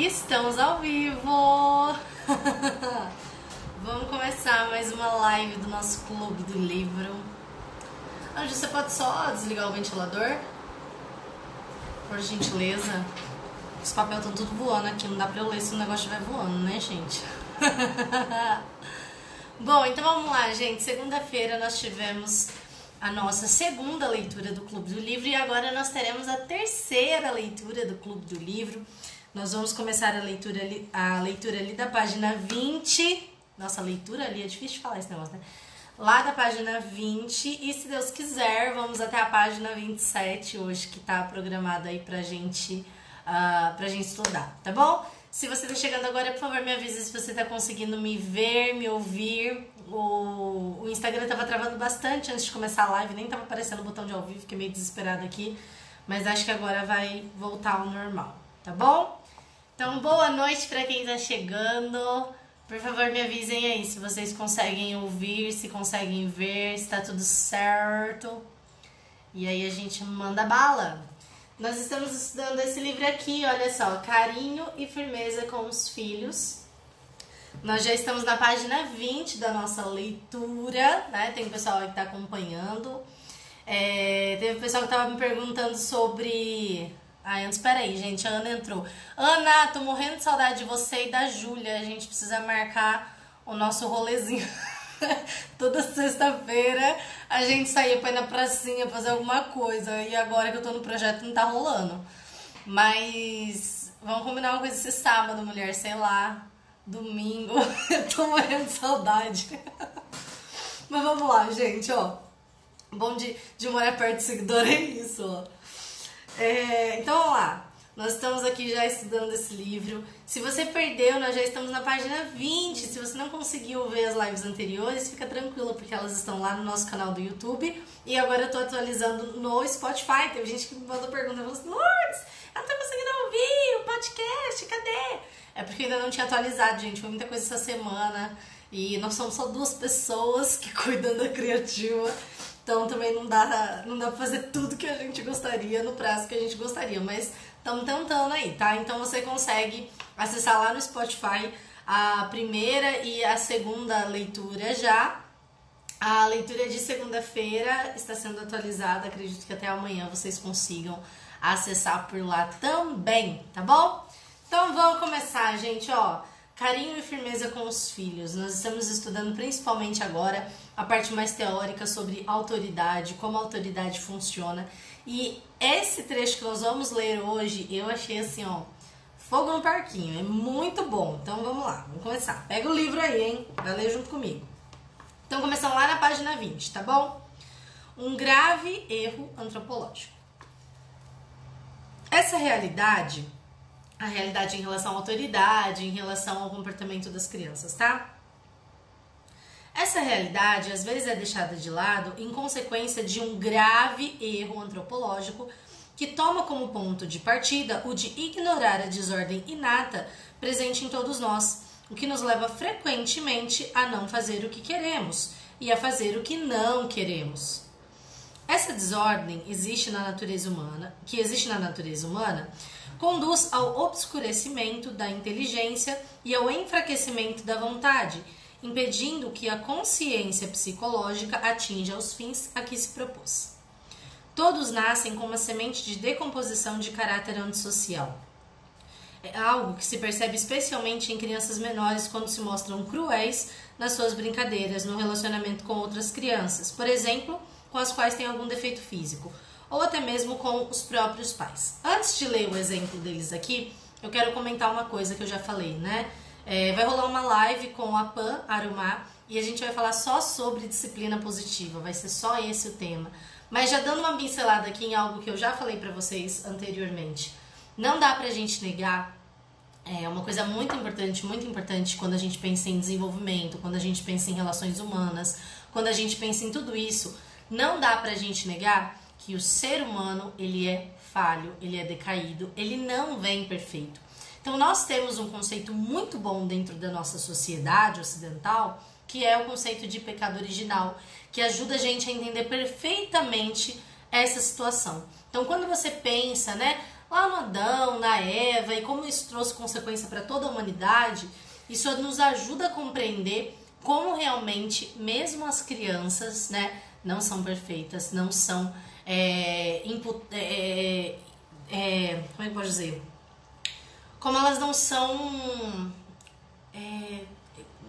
Estamos ao vivo! Vamos começar mais uma live do nosso clube do livro. Onde você pode só desligar o ventilador? Por gentileza. Os papéis estão tudo voando aqui, não dá pra eu ler se o negócio estiver voando, né, gente? Bom, então vamos lá, gente. Segunda-feira nós tivemos a nossa segunda leitura do Clube do Livro e agora nós teremos a terceira leitura do Clube do Livro. Nós vamos começar a leitura ali, a leitura ali da página 20. Nossa, leitura ali é difícil de falar esse negócio, né? Lá da página 20 e se Deus quiser, vamos até a página 27 hoje que tá programada aí pra gente uh, pra gente estudar, tá bom? Se você tá chegando agora, por favor, me avise se você tá conseguindo me ver, me ouvir. O, o Instagram tava travando bastante antes de começar a live, nem tava aparecendo o botão de ao vivo, fiquei meio desesperada aqui. Mas acho que agora vai voltar ao normal, tá bom? Então, boa noite para quem tá chegando. Por favor, me avisem aí se vocês conseguem ouvir, se conseguem ver, se tá tudo certo. E aí a gente manda bala. Nós estamos estudando esse livro aqui, olha só, Carinho e Firmeza com os Filhos. Nós já estamos na página 20 da nossa leitura, né? Tem o pessoal que está acompanhando. É, teve o pessoal que estava me perguntando sobre. Ai, antes, peraí, gente, a Ana entrou. Ana, tô morrendo de saudade de você e da Júlia. A gente precisa marcar o nosso rolezinho. Toda sexta-feira a gente saía pra ir na pracinha fazer alguma coisa. E agora que eu tô no projeto não tá rolando. Mas vamos combinar uma coisa esse sábado, mulher, sei lá. Domingo. eu tô morrendo de saudade. Mas vamos lá, gente, ó. Bom de, de morar perto do seguidor é isso, ó. É, então vamos lá. Nós estamos aqui já estudando esse livro. Se você perdeu, nós já estamos na página 20. Se você não conseguiu ver as lives anteriores, fica tranquilo, porque elas estão lá no nosso canal do YouTube. E agora eu tô atualizando no Spotify. Teve gente que me mandou pergunta, falou assim, Lourdes, eu não tô conseguindo ouvir o podcast, cadê? É porque ainda não tinha atualizado, gente. Foi muita coisa essa semana. E nós somos só duas pessoas que cuidam da criativa. Então também não dá, não dá pra fazer tudo que a gente gostaria no prazo que a gente gostaria. Mas estamos tentando aí, tá? Então você consegue acessar lá no Spotify a primeira e a segunda leitura já. A leitura de segunda-feira está sendo atualizada, acredito que até amanhã vocês consigam acessar por lá também, tá bom? Então vamos começar, gente, ó. Carinho e firmeza com os filhos. Nós estamos estudando principalmente agora a parte mais teórica sobre autoridade, como a autoridade funciona. E esse trecho que nós vamos ler hoje, eu achei assim, ó, fogo no parquinho, é muito bom. Então vamos lá, vamos começar. Pega o livro aí, hein? Vai ler junto comigo. Então começamos lá na página 20, tá bom? Um grave erro antropológico. Essa realidade, a realidade em relação à autoridade, em relação ao comportamento das crianças, tá? Essa realidade às vezes é deixada de lado em consequência de um grave erro antropológico que toma como ponto de partida o de ignorar a desordem inata presente em todos nós, o que nos leva frequentemente a não fazer o que queremos e a fazer o que não queremos. Essa desordem existe na natureza humana, que existe na natureza humana, conduz ao obscurecimento da inteligência e ao enfraquecimento da vontade impedindo que a consciência psicológica atinja os fins a que se propôs. Todos nascem com uma semente de decomposição de caráter antissocial. É algo que se percebe especialmente em crianças menores quando se mostram cruéis nas suas brincadeiras, no relacionamento com outras crianças, por exemplo, com as quais têm algum defeito físico, ou até mesmo com os próprios pais. Antes de ler o exemplo deles aqui, eu quero comentar uma coisa que eu já falei, né? É, vai rolar uma live com a Pan Arumá e a gente vai falar só sobre disciplina positiva, vai ser só esse o tema. Mas já dando uma pincelada aqui em algo que eu já falei para vocês anteriormente, não dá pra gente negar é uma coisa muito importante, muito importante quando a gente pensa em desenvolvimento, quando a gente pensa em relações humanas, quando a gente pensa em tudo isso, não dá pra gente negar que o ser humano, ele é falho, ele é decaído, ele não vem perfeito. Então, nós temos um conceito muito bom dentro da nossa sociedade ocidental, que é o conceito de pecado original, que ajuda a gente a entender perfeitamente essa situação. Então, quando você pensa, né, lá no Adão, na Eva e como isso trouxe consequência para toda a humanidade, isso nos ajuda a compreender como realmente, mesmo as crianças, né, não são perfeitas, não são. É, input, é, é, como é que pode dizer? Como elas não são. É,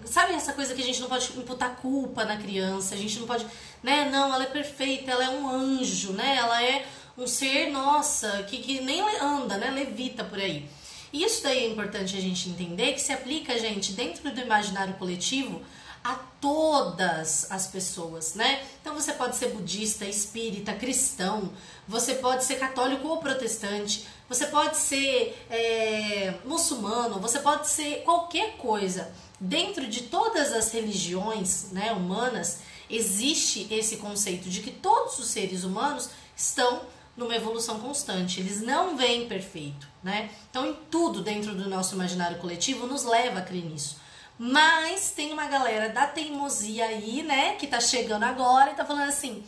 sabe essa coisa que a gente não pode imputar culpa na criança, a gente não pode. Né, não, ela é perfeita, ela é um anjo, né? Ela é um ser, nossa, que, que nem anda, né? Levita por aí. Isso daí é importante a gente entender que se aplica, gente, dentro do imaginário coletivo a todas as pessoas, né? Então você pode ser budista, espírita, cristão, você pode ser católico ou protestante, você pode ser é, muçulmano, você pode ser qualquer coisa. Dentro de todas as religiões né, humanas, existe esse conceito de que todos os seres humanos estão numa evolução constante, eles não vêm perfeito, né? Então, em tudo dentro do nosso imaginário coletivo nos leva a crer nisso. Mas tem uma galera da teimosia aí, né, que tá chegando agora e tá falando assim: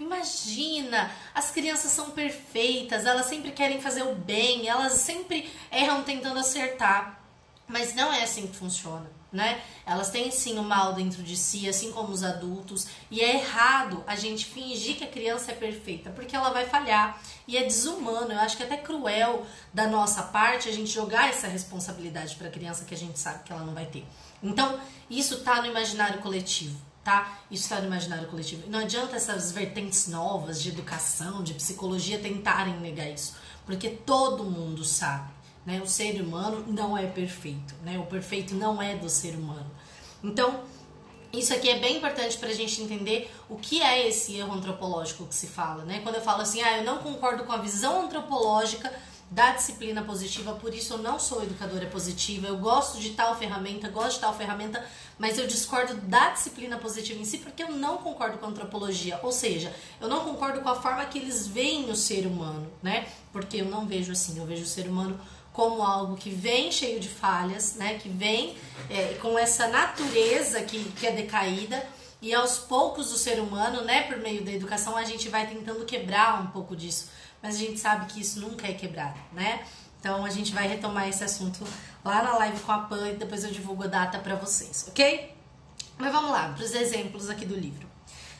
imagina, as crianças são perfeitas, elas sempre querem fazer o bem, elas sempre erram tentando acertar. Mas não é assim que funciona né? Elas têm sim o mal dentro de si, assim como os adultos, e é errado a gente fingir que a criança é perfeita, porque ela vai falhar e é desumano. Eu acho que é até cruel da nossa parte a gente jogar essa responsabilidade para a criança que a gente sabe que ela não vai ter. Então, isso tá no imaginário coletivo, tá? Isso tá no imaginário coletivo. Não adianta essas vertentes novas de educação, de psicologia tentarem negar isso, porque todo mundo sabe né? O ser humano não é perfeito, né? O perfeito não é do ser humano. Então, isso aqui é bem importante para a gente entender o que é esse erro antropológico que se fala, né? Quando eu falo assim, ah, eu não concordo com a visão antropológica da disciplina positiva, por isso eu não sou educadora positiva, eu gosto de tal ferramenta, gosto de tal ferramenta, mas eu discordo da disciplina positiva em si porque eu não concordo com a antropologia, ou seja, eu não concordo com a forma que eles veem o ser humano, né? Porque eu não vejo assim, eu vejo o ser humano como algo que vem cheio de falhas, né? Que vem é, com essa natureza que, que é decaída e aos poucos o ser humano, né? Por meio da educação a gente vai tentando quebrar um pouco disso, mas a gente sabe que isso nunca é quebrado, né? Então a gente vai retomar esse assunto lá na live com a Pan e depois eu divulgo a data para vocês, ok? Mas vamos lá para os exemplos aqui do livro.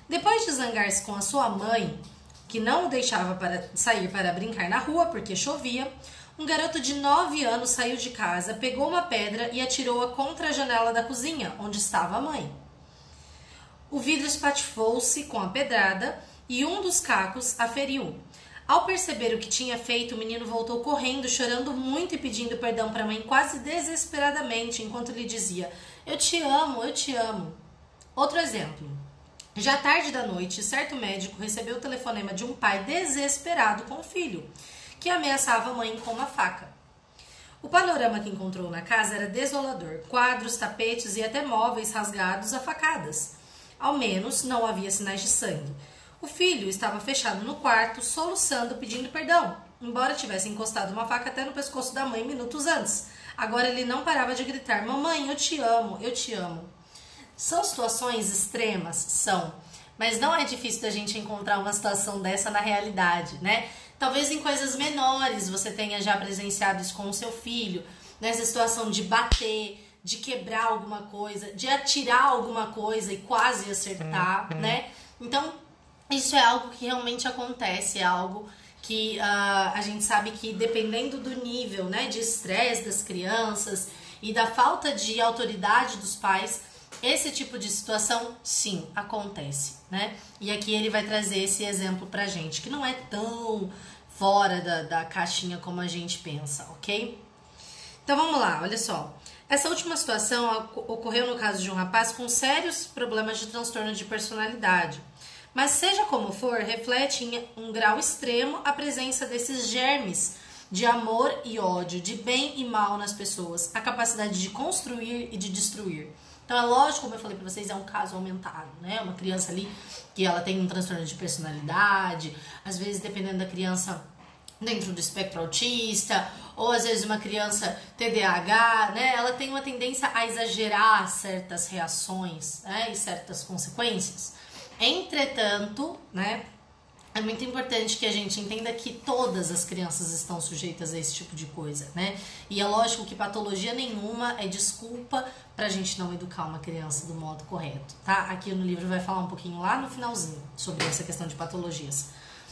Depois de zangar-se com a sua mãe, que não o deixava para sair para brincar na rua porque chovia, um garoto de 9 anos saiu de casa, pegou uma pedra e atirou-a contra a janela da cozinha, onde estava a mãe. O vidro espatifou-se com a pedrada e um dos cacos a feriu. Ao perceber o que tinha feito, o menino voltou correndo, chorando muito e pedindo perdão para a mãe quase desesperadamente, enquanto lhe dizia: Eu te amo, eu te amo. Outro exemplo. Já tarde da noite, certo médico recebeu o telefonema de um pai desesperado com o filho que ameaçava a mãe com uma faca. O panorama que encontrou na casa era desolador: quadros, tapetes e até móveis rasgados a facadas. Ao menos não havia sinais de sangue. O filho estava fechado no quarto, soluçando, pedindo perdão, embora tivesse encostado uma faca até no pescoço da mãe minutos antes. Agora ele não parava de gritar: Mamãe, eu te amo, eu te amo. São situações extremas? São. Mas não é difícil da gente encontrar uma situação dessa na realidade, né? Talvez em coisas menores você tenha já presenciado isso com o seu filho, nessa situação de bater, de quebrar alguma coisa, de atirar alguma coisa e quase acertar, uhum. né? Então, isso é algo que realmente acontece, é algo que uh, a gente sabe que dependendo do nível né, de estresse das crianças e da falta de autoridade dos pais, esse tipo de situação, sim, acontece, né? E aqui ele vai trazer esse exemplo pra gente, que não é tão fora da, da caixinha como a gente pensa, ok? Então vamos lá, olha só. Essa última situação ocorreu no caso de um rapaz com sérios problemas de transtorno de personalidade. Mas seja como for, reflete em um grau extremo a presença desses germes de amor e ódio, de bem e mal nas pessoas, a capacidade de construir e de destruir. Então é lógico, como eu falei para vocês, é um caso aumentado, né? Uma criança ali que ela tem um transtorno de personalidade, às vezes dependendo da criança dentro do espectro autista, ou às vezes uma criança TDAH, né? Ela tem uma tendência a exagerar certas reações, né? E certas consequências. Entretanto, né? é muito importante que a gente entenda que todas as crianças estão sujeitas a esse tipo de coisa, né? E é lógico que patologia nenhuma é desculpa pra gente não educar uma criança do modo correto, tá? Aqui no livro vai falar um pouquinho lá no finalzinho sobre essa questão de patologias.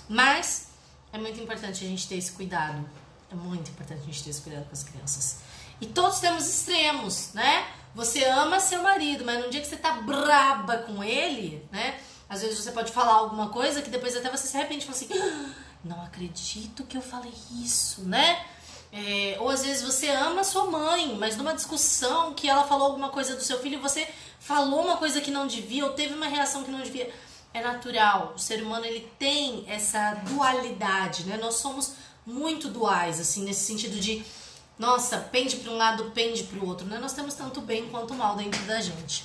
Mas é muito importante a gente ter esse cuidado. É muito importante a gente ter esse cuidado com as crianças. E todos temos extremos, né? Você ama seu marido, mas no dia que você tá braba com ele, né? Às vezes você pode falar alguma coisa que depois até você se arrepende fala assim: ah, não acredito que eu falei isso, né? É, ou às vezes você ama sua mãe, mas numa discussão que ela falou alguma coisa do seu filho, você falou uma coisa que não devia ou teve uma reação que não devia. É natural. O ser humano ele tem essa dualidade, né? Nós somos muito duais, assim, nesse sentido de, nossa, pende para um lado, pende para o outro, né? Nós temos tanto bem quanto mal dentro da gente.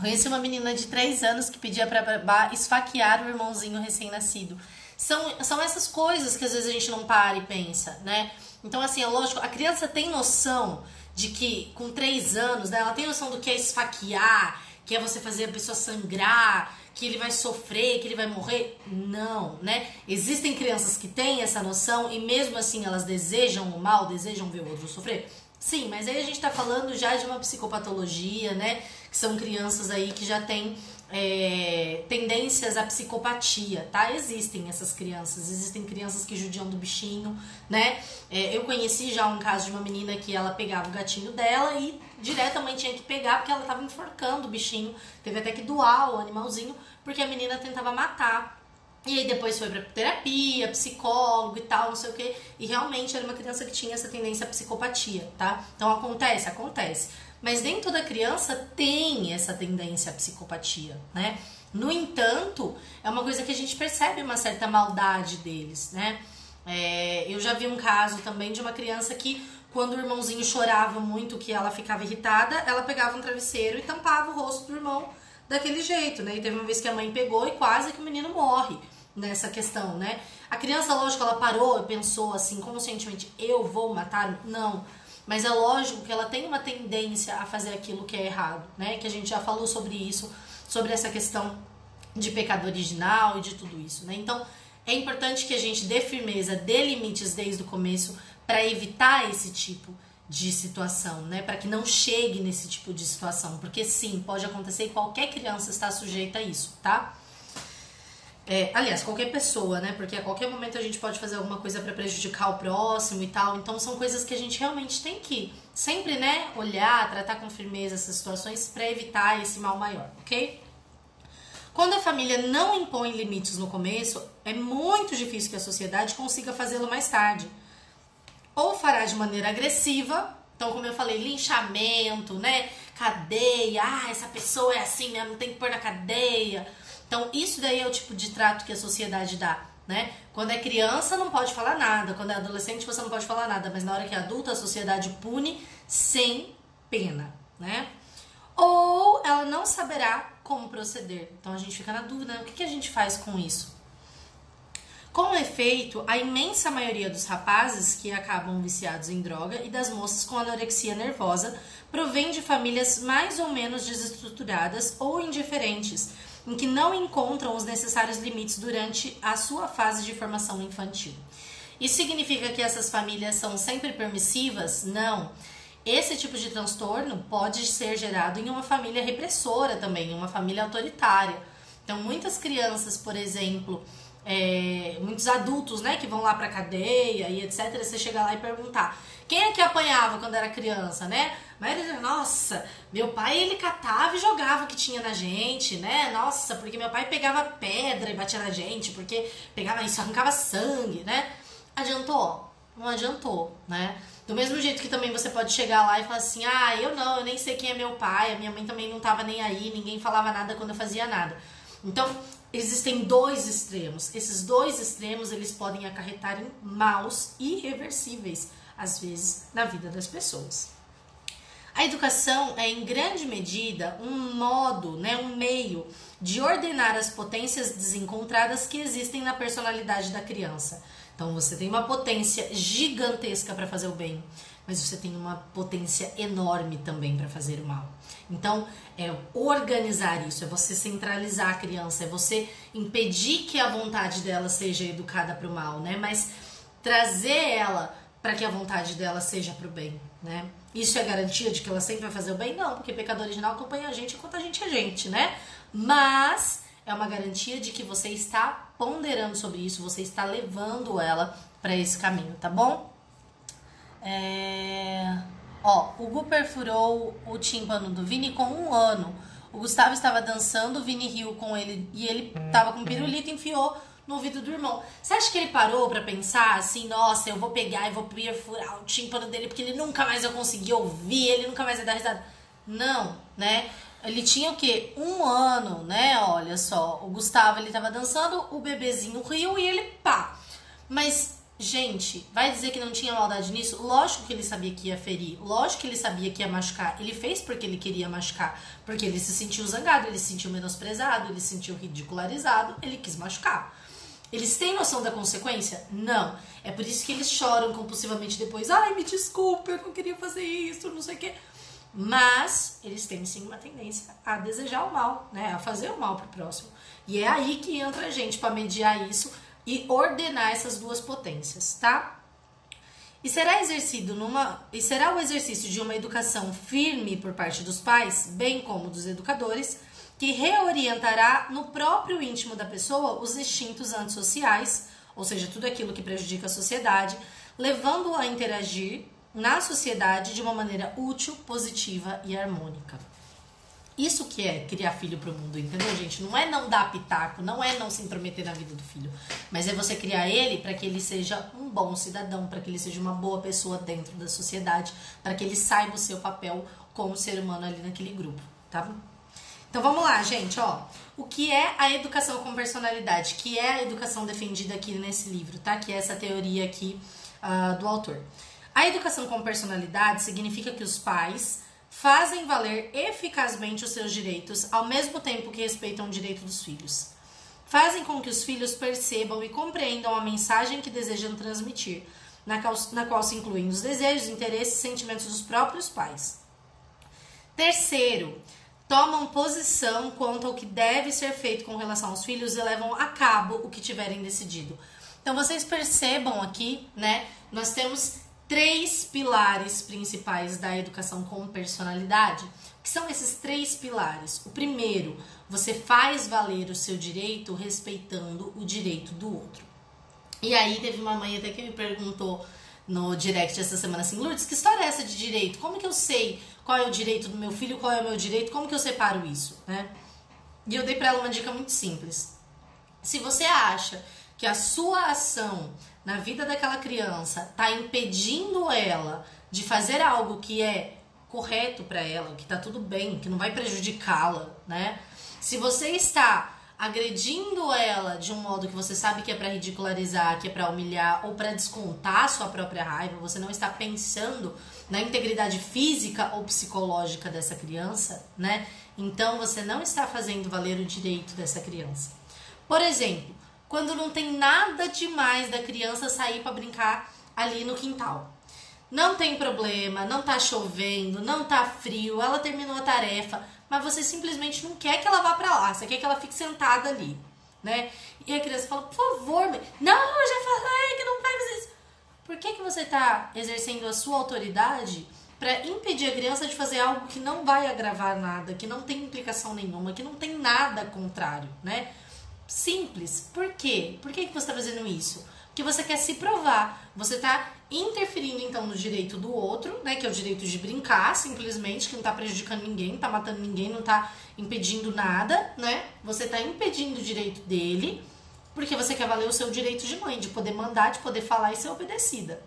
Conheci uma menina de 3 anos que pedia pra babá esfaquear o irmãozinho recém-nascido. São, são essas coisas que às vezes a gente não para e pensa, né? Então, assim, é lógico, a criança tem noção de que com 3 anos, né, ela tem noção do que é esfaquear, que é você fazer a pessoa sangrar, que ele vai sofrer, que ele vai morrer. Não, né? Existem crianças que têm essa noção e mesmo assim elas desejam o mal, desejam ver o outro sofrer. Sim, mas aí a gente tá falando já de uma psicopatologia, né? São crianças aí que já têm é, tendências à psicopatia, tá? Existem essas crianças, existem crianças que judiam do bichinho, né? É, eu conheci já um caso de uma menina que ela pegava o gatinho dela e diretamente tinha que pegar porque ela tava enforcando o bichinho. Teve até que doar o animalzinho porque a menina tentava matar e aí depois foi pra terapia, psicólogo e tal, não sei o que. E realmente era uma criança que tinha essa tendência à psicopatia, tá? Então acontece, acontece. Mas nem toda criança tem essa tendência à psicopatia, né? No entanto, é uma coisa que a gente percebe uma certa maldade deles, né? É, eu já vi um caso também de uma criança que, quando o irmãozinho chorava muito, que ela ficava irritada, ela pegava um travesseiro e tampava o rosto do irmão daquele jeito, né? E teve uma vez que a mãe pegou e quase que o menino morre nessa questão, né? A criança, lógico, ela parou e pensou assim, conscientemente, eu vou matar? Não. Mas é lógico que ela tem uma tendência a fazer aquilo que é errado, né? Que a gente já falou sobre isso, sobre essa questão de pecado original e de tudo isso, né? Então, é importante que a gente dê firmeza, dê limites desde o começo para evitar esse tipo de situação, né? Para que não chegue nesse tipo de situação, porque sim, pode acontecer e qualquer criança está sujeita a isso, tá? É, aliás, qualquer pessoa, né? Porque a qualquer momento a gente pode fazer alguma coisa para prejudicar o próximo e tal. Então são coisas que a gente realmente tem que sempre, né, olhar, tratar com firmeza essas situações para evitar esse mal maior, ok? Quando a família não impõe limites no começo, é muito difícil que a sociedade consiga fazê-lo mais tarde ou fará de maneira agressiva, então como eu falei, linchamento, né, cadeia, ah, essa pessoa é assim mesmo, tem que pôr na cadeia. Então isso daí é o tipo de trato que a sociedade dá, né? Quando é criança não pode falar nada, quando é adolescente você não pode falar nada, mas na hora que é adulta a sociedade pune sem pena, né? Ou ela não saberá como proceder. Então a gente fica na dúvida, né? o que, que a gente faz com isso? Com efeito, a imensa maioria dos rapazes que acabam viciados em droga e das moças com anorexia nervosa provém de famílias mais ou menos desestruturadas ou indiferentes, em que não encontram os necessários limites durante a sua fase de formação infantil. Isso significa que essas famílias são sempre permissivas? Não. Esse tipo de transtorno pode ser gerado em uma família repressora também, em uma família autoritária. Então, muitas crianças, por exemplo, é, muitos adultos, né, que vão lá pra cadeia e etc. Você chega lá e perguntar quem é que apanhava quando era criança, né? Mas nossa, meu pai ele catava e jogava o que tinha na gente, né? Nossa, porque meu pai pegava pedra e batia na gente, porque pegava isso, arrancava sangue, né? Adiantou? Não adiantou, né? Do mesmo jeito que também você pode chegar lá e falar assim: ah, eu não, eu nem sei quem é meu pai, a minha mãe também não tava nem aí, ninguém falava nada quando eu fazia nada. Então, existem dois extremos. Esses dois extremos eles podem acarretar em maus irreversíveis, às vezes, na vida das pessoas. A educação é em grande medida um modo, né, um meio de ordenar as potências desencontradas que existem na personalidade da criança. Então você tem uma potência gigantesca para fazer o bem, mas você tem uma potência enorme também para fazer o mal. Então, é organizar isso, é você centralizar a criança, é você impedir que a vontade dela seja educada para o mal, né? Mas trazer ela para que a vontade dela seja para o bem, né? Isso é garantia de que ela sempre vai fazer o bem? Não, porque pecado original acompanha a gente enquanto a gente é gente, né? Mas é uma garantia de que você está ponderando sobre isso, você está levando ela para esse caminho, tá bom? É... Ó, o Gu perfurou o tímpano do Vini com um ano. O Gustavo estava dançando, o Vini riu com ele e ele tava com pirulito e enfiou no ouvido do irmão. Você acha que ele parou para pensar assim, nossa, eu vou pegar e vou perfurar o tímpano dele porque ele nunca mais vai conseguir ouvir, ele nunca mais vai dar risada? Não, né? Ele tinha o quê? Um ano, né? Olha só, o Gustavo ele tava dançando, o bebezinho riu e ele pá. Mas, gente, vai dizer que não tinha maldade nisso? Lógico que ele sabia que ia ferir, lógico que ele sabia que ia machucar. Ele fez porque ele queria machucar, porque ele se sentiu zangado, ele se sentiu menosprezado, ele se sentiu ridicularizado, ele quis machucar. Eles têm noção da consequência? Não. É por isso que eles choram compulsivamente depois. Ai, me desculpe, eu não queria fazer isso, não sei o quê. Mas eles têm sim uma tendência a desejar o mal, né? A fazer o mal pro próximo. E é aí que entra a gente para mediar isso e ordenar essas duas potências, tá? E será exercido numa e será o exercício de uma educação firme por parte dos pais, bem como dos educadores, que reorientará no próprio íntimo da pessoa os instintos antissociais, ou seja, tudo aquilo que prejudica a sociedade, levando-o a interagir na sociedade de uma maneira útil, positiva e harmônica. Isso que é criar filho para o mundo, entendeu, gente? Não é não dar pitaco, não é não se intrometer na vida do filho, mas é você criar ele para que ele seja um bom cidadão, para que ele seja uma boa pessoa dentro da sociedade, para que ele saiba o seu papel como ser humano ali naquele grupo, tá? Então vamos lá, gente, ó. O que é a educação com personalidade? Que é a educação defendida aqui nesse livro, tá? Que é essa teoria aqui uh, do autor. A educação com personalidade significa que os pais fazem valer eficazmente os seus direitos ao mesmo tempo que respeitam o direito dos filhos. Fazem com que os filhos percebam e compreendam a mensagem que desejam transmitir, na qual, na qual se incluem os desejos, interesses e sentimentos dos próprios pais. Terceiro, tomam posição quanto ao que deve ser feito com relação aos filhos e levam a cabo o que tiverem decidido. Então vocês percebam aqui, né? Nós temos três pilares principais da educação com personalidade. que são esses três pilares? O primeiro, você faz valer o seu direito respeitando o direito do outro. E aí teve uma mãe até que me perguntou no direct essa semana assim, Lourdes, que história é essa de direito? Como que eu sei qual é o direito do meu filho, qual é o meu direito? Como que eu separo isso, né? E eu dei para ela uma dica muito simples. Se você acha que a sua ação na vida daquela criança está impedindo ela de fazer algo que é correto para ela, que tá tudo bem, que não vai prejudicá-la, né? Se você está agredindo ela de um modo que você sabe que é para ridicularizar, que é para humilhar ou para descontar sua própria raiva, você não está pensando na integridade física ou psicológica dessa criança, né? Então você não está fazendo valer o direito dessa criança. Por exemplo, quando não tem nada demais da criança sair para brincar ali no quintal. Não tem problema, não tá chovendo, não tá frio, ela terminou a tarefa, mas você simplesmente não quer que ela vá para lá, você quer que ela fique sentada ali, né? E a criança fala: "Por favor, mãe. não, eu já falei que não fazer isso". Por que que você tá exercendo a sua autoridade para impedir a criança de fazer algo que não vai agravar nada, que não tem implicação nenhuma, que não tem nada contrário, né? Simples. Por quê? Por que, que você está fazendo isso? Porque você quer se provar. Você está interferindo então no direito do outro, né? Que é o direito de brincar, simplesmente, que não está prejudicando ninguém, não está matando ninguém, não está impedindo nada, né? Você está impedindo o direito dele, porque você quer valer o seu direito de mãe, de poder mandar, de poder falar e ser obedecida,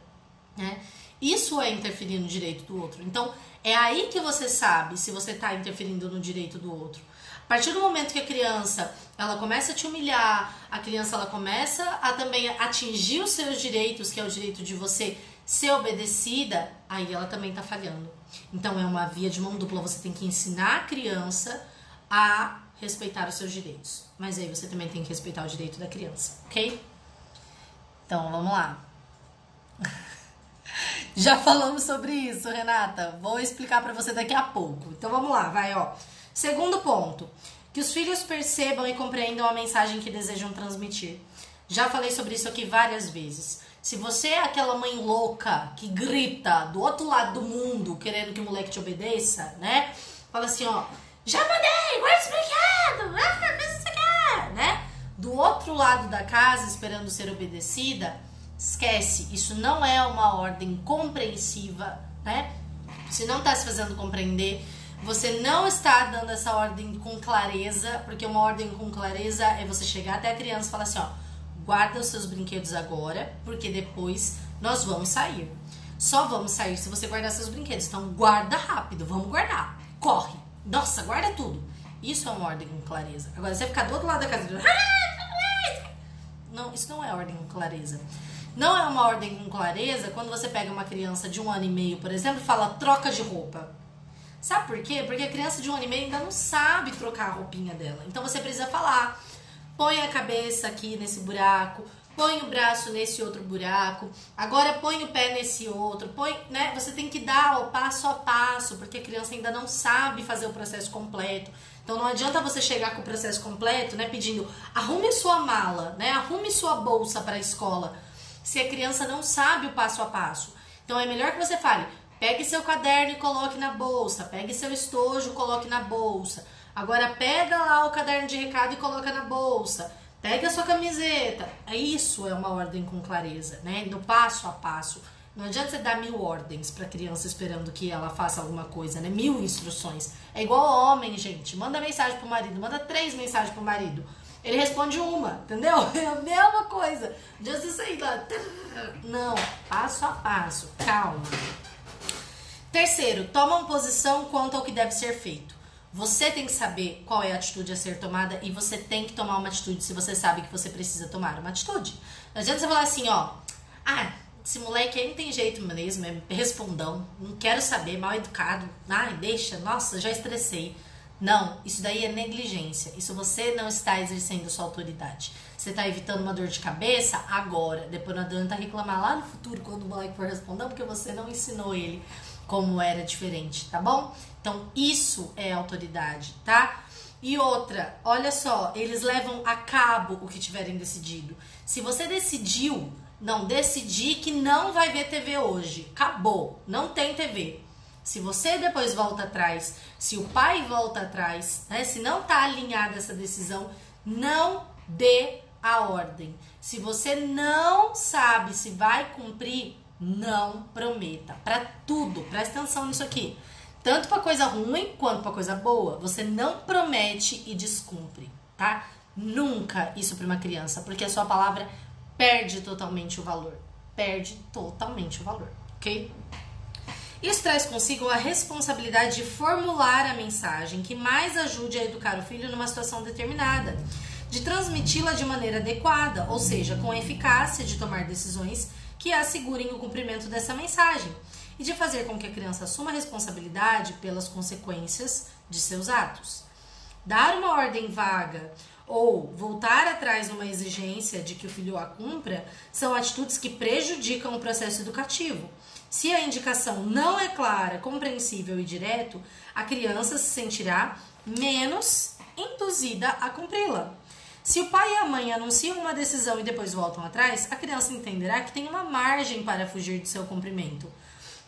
né? Isso é interferir no direito do outro. Então, é aí que você sabe se você está interferindo no direito do outro. A partir do momento que a criança ela começa a te humilhar, a criança ela começa a também atingir os seus direitos, que é o direito de você ser obedecida, aí ela também está falhando. Então é uma via de mão dupla. Você tem que ensinar a criança a respeitar os seus direitos. Mas aí você também tem que respeitar o direito da criança, ok? Então vamos lá. Já falamos sobre isso, Renata. Vou explicar para você daqui a pouco. Então vamos lá, vai, ó. Segundo ponto, que os filhos percebam e compreendam a mensagem que desejam transmitir. Já falei sobre isso aqui várias vezes. Se você é aquela mãe louca que grita do outro lado do mundo querendo que o moleque te obedeça, né? Fala assim, ó, já mandei, guarda esse brinquedo, ah, você quer, né? Do outro lado da casa esperando ser obedecida, esquece, isso não é uma ordem compreensiva, né? Se não está se fazendo compreender, você não está dando essa ordem com clareza, porque uma ordem com clareza é você chegar até a criança e falar assim, ó, guarda os seus brinquedos agora, porque depois nós vamos sair. Só vamos sair se você guardar seus brinquedos. Então guarda rápido, vamos guardar. Corre. Nossa, guarda tudo. Isso é uma ordem com clareza. Agora, você ficar do outro lado da casa. Não, isso não é ordem com clareza. Não é uma ordem com clareza quando você pega uma criança de um ano e meio, por exemplo, e fala troca de roupa. Sabe por quê? Porque a criança de um ano e meio ainda não sabe trocar a roupinha dela. Então você precisa falar: põe a cabeça aqui nesse buraco, põe o braço nesse outro buraco, agora põe o pé nesse outro, põe, né? Você tem que dar o passo a passo, porque a criança ainda não sabe fazer o processo completo. Então não adianta você chegar com o processo completo, né, pedindo arrume sua mala, né? Arrume sua bolsa para a escola se a criança não sabe o passo a passo. Então é melhor que você fale: pegue seu caderno e coloque na bolsa, pegue seu estojo e coloque na bolsa. Agora pega lá o caderno de recado e coloca na bolsa. Pega a sua camiseta. Isso é uma ordem com clareza, né? No passo a passo. Não adianta você dar mil ordens para criança esperando que ela faça alguma coisa, né? Mil instruções. É igual homem, gente. Manda mensagem pro marido, manda três mensagens pro marido. Ele responde uma, entendeu? É a mesma coisa. Just sei lá. Não, passo a passo, calma. Terceiro, tomam posição quanto ao que deve ser feito. Você tem que saber qual é a atitude a ser tomada e você tem que tomar uma atitude se você sabe que você precisa tomar uma atitude. Não adianta você falar assim, ó, ah, esse moleque aí não tem jeito mesmo, é respondão, não quero saber, mal educado, ai, deixa, nossa, já estressei. Não, isso daí é negligência. Isso você não está exercendo sua autoridade. Você está evitando uma dor de cabeça agora. Depois não adianta reclamar lá no futuro quando o moleque for responder, porque você não ensinou ele como era diferente, tá bom? Então, isso é autoridade, tá? E outra, olha só, eles levam a cabo o que tiverem decidido. Se você decidiu, não, decidi que não vai ver TV hoje, acabou, não tem TV. Se você depois volta atrás, se o pai volta atrás, né, se não está alinhada essa decisão, não dê a ordem. Se você não sabe se vai cumprir, não prometa. Para tudo, presta atenção nisso aqui. Tanto para coisa ruim quanto para coisa boa, você não promete e descumpre, tá? Nunca isso para uma criança, porque a sua palavra perde totalmente o valor. Perde totalmente o valor, ok? Isso traz consigo a responsabilidade de formular a mensagem que mais ajude a educar o filho numa situação determinada, de transmiti-la de maneira adequada, ou seja, com eficácia de tomar decisões que assegurem o cumprimento dessa mensagem e de fazer com que a criança assuma a responsabilidade pelas consequências de seus atos. Dar uma ordem vaga ou voltar atrás numa exigência de que o filho a cumpra são atitudes que prejudicam o processo educativo se a indicação não é clara, compreensível e direto, a criança se sentirá menos induzida a cumpri-la. Se o pai e a mãe anunciam uma decisão e depois voltam atrás, a criança entenderá que tem uma margem para fugir do seu cumprimento,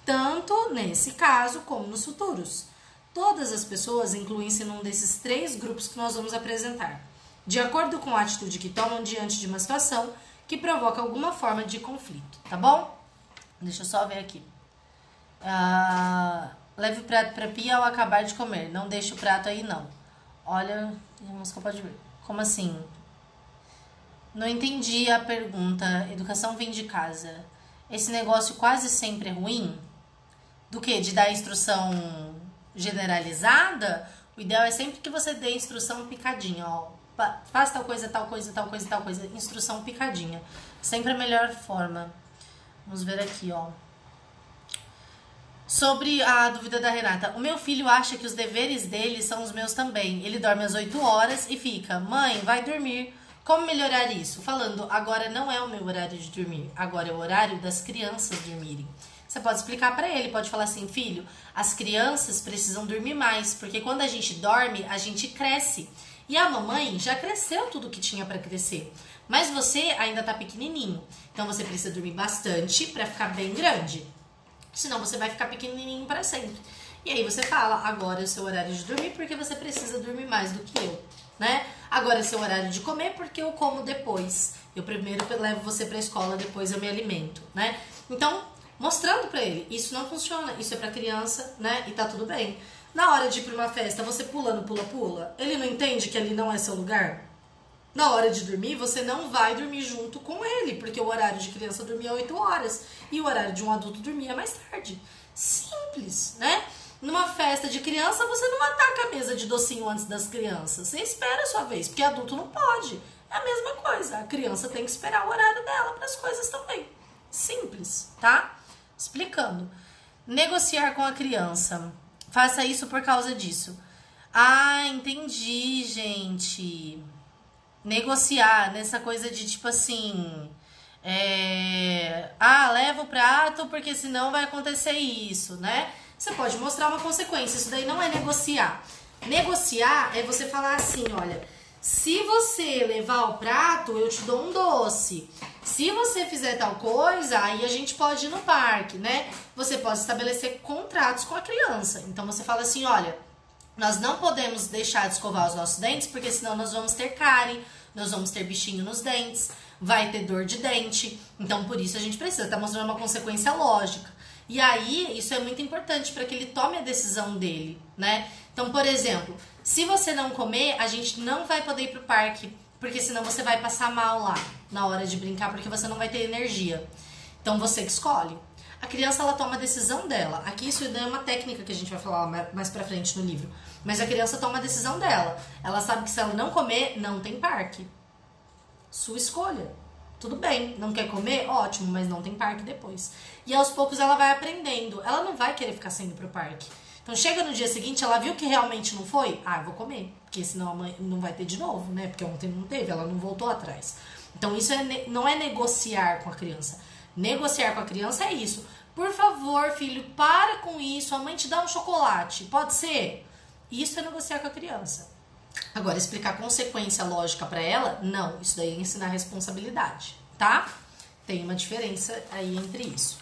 tanto nesse caso como nos futuros. Todas as pessoas incluem-se num desses três grupos que nós vamos apresentar, de acordo com a atitude que tomam diante de uma situação que provoca alguma forma de conflito, tá bom? Deixa eu só ver aqui. Ah, leve o prato para pia ao acabar de comer. Não deixe o prato aí, não. Olha, vamos pode ver. Como assim? Não entendi a pergunta. Educação vem de casa. Esse negócio quase sempre é ruim? Do que? De dar instrução generalizada? O ideal é sempre que você dê instrução picadinha, ó. Faz tal coisa, tal coisa, tal coisa, tal coisa. Instrução picadinha. Sempre a melhor forma. Vamos ver aqui, ó. Sobre a dúvida da Renata, o meu filho acha que os deveres dele são os meus também. Ele dorme às 8 horas e fica, mãe, vai dormir. Como melhorar isso? Falando, agora não é o meu horário de dormir, agora é o horário das crianças dormirem. Você pode explicar para ele, pode falar assim, filho, as crianças precisam dormir mais, porque quando a gente dorme, a gente cresce. E a mamãe já cresceu tudo que tinha para crescer. Mas você ainda tá pequenininho. Então você precisa dormir bastante para ficar bem grande. Senão você vai ficar pequenininho para sempre. E aí você fala, agora é o seu horário de dormir porque você precisa dormir mais do que eu, né? Agora é seu horário de comer porque eu como depois. Eu primeiro levo você para a escola, depois eu me alimento, né? Então, mostrando para ele, isso não funciona, isso é para criança, né? E tá tudo bem. Na hora de ir para uma festa, você pula no pula-pula, ele não entende que ali não é seu lugar? Na hora de dormir, você não vai dormir junto com ele, porque o horário de criança dormir é 8 horas e o horário de um adulto dormir é mais tarde. Simples, né? Numa festa de criança, você não ataca a mesa de docinho antes das crianças. Você espera a sua vez, porque adulto não pode. É a mesma coisa. A criança tem que esperar o horário dela para as coisas também. Simples, tá? Explicando. Negociar com a criança. Faça isso por causa disso. Ah, entendi, gente negociar nessa coisa de tipo assim. É, ah, leva o prato porque senão vai acontecer isso, né? Você pode mostrar uma consequência. Isso daí não é negociar. Negociar é você falar assim: olha, se você levar o prato, eu te dou um doce. Se você fizer tal coisa, aí a gente pode ir no parque, né? Você pode estabelecer contratos com a criança. Então você fala assim: olha, nós não podemos deixar de escovar os nossos dentes, porque senão nós vamos ter cárie, nós vamos ter bichinho nos dentes, vai ter dor de dente. Então, por isso a gente precisa tá mostrando uma consequência lógica. E aí, isso é muito importante para que ele tome a decisão dele, né? Então, por exemplo, se você não comer, a gente não vai poder ir pro parque, porque senão você vai passar mal lá na hora de brincar, porque você não vai ter energia. Então, você que escolhe a criança ela toma a decisão dela. Aqui isso é uma técnica que a gente vai falar mais pra frente no livro. Mas a criança toma a decisão dela. Ela sabe que se ela não comer, não tem parque. Sua escolha. Tudo bem, não quer comer? Ótimo, mas não tem parque depois. E aos poucos ela vai aprendendo. Ela não vai querer ficar saindo pro parque. Então chega no dia seguinte, ela viu que realmente não foi? Ah, vou comer. Porque senão a mãe não vai ter de novo, né? Porque ontem não teve, ela não voltou atrás. Então isso é, não é negociar com a criança Negociar com a criança é isso. Por favor, filho, para com isso. A mãe te dá um chocolate. Pode ser? Isso é negociar com a criança. Agora, explicar consequência lógica para ela, não. Isso daí é ensinar responsabilidade, tá? Tem uma diferença aí entre isso.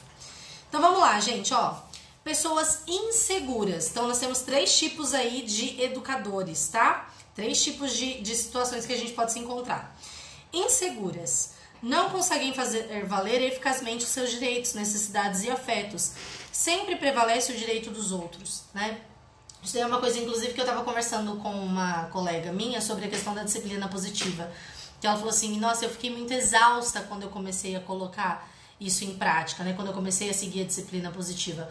Então vamos lá, gente, ó. Pessoas inseguras. Então nós temos três tipos aí de educadores, tá? Três tipos de, de situações que a gente pode se encontrar. Inseguras não conseguem fazer valer eficazmente seus direitos, necessidades e afetos. Sempre prevalece o direito dos outros, né? Isso é uma coisa, inclusive, que eu estava conversando com uma colega minha sobre a questão da disciplina positiva. Que ela falou assim: Nossa, eu fiquei muito exausta quando eu comecei a colocar isso em prática, né? Quando eu comecei a seguir a disciplina positiva.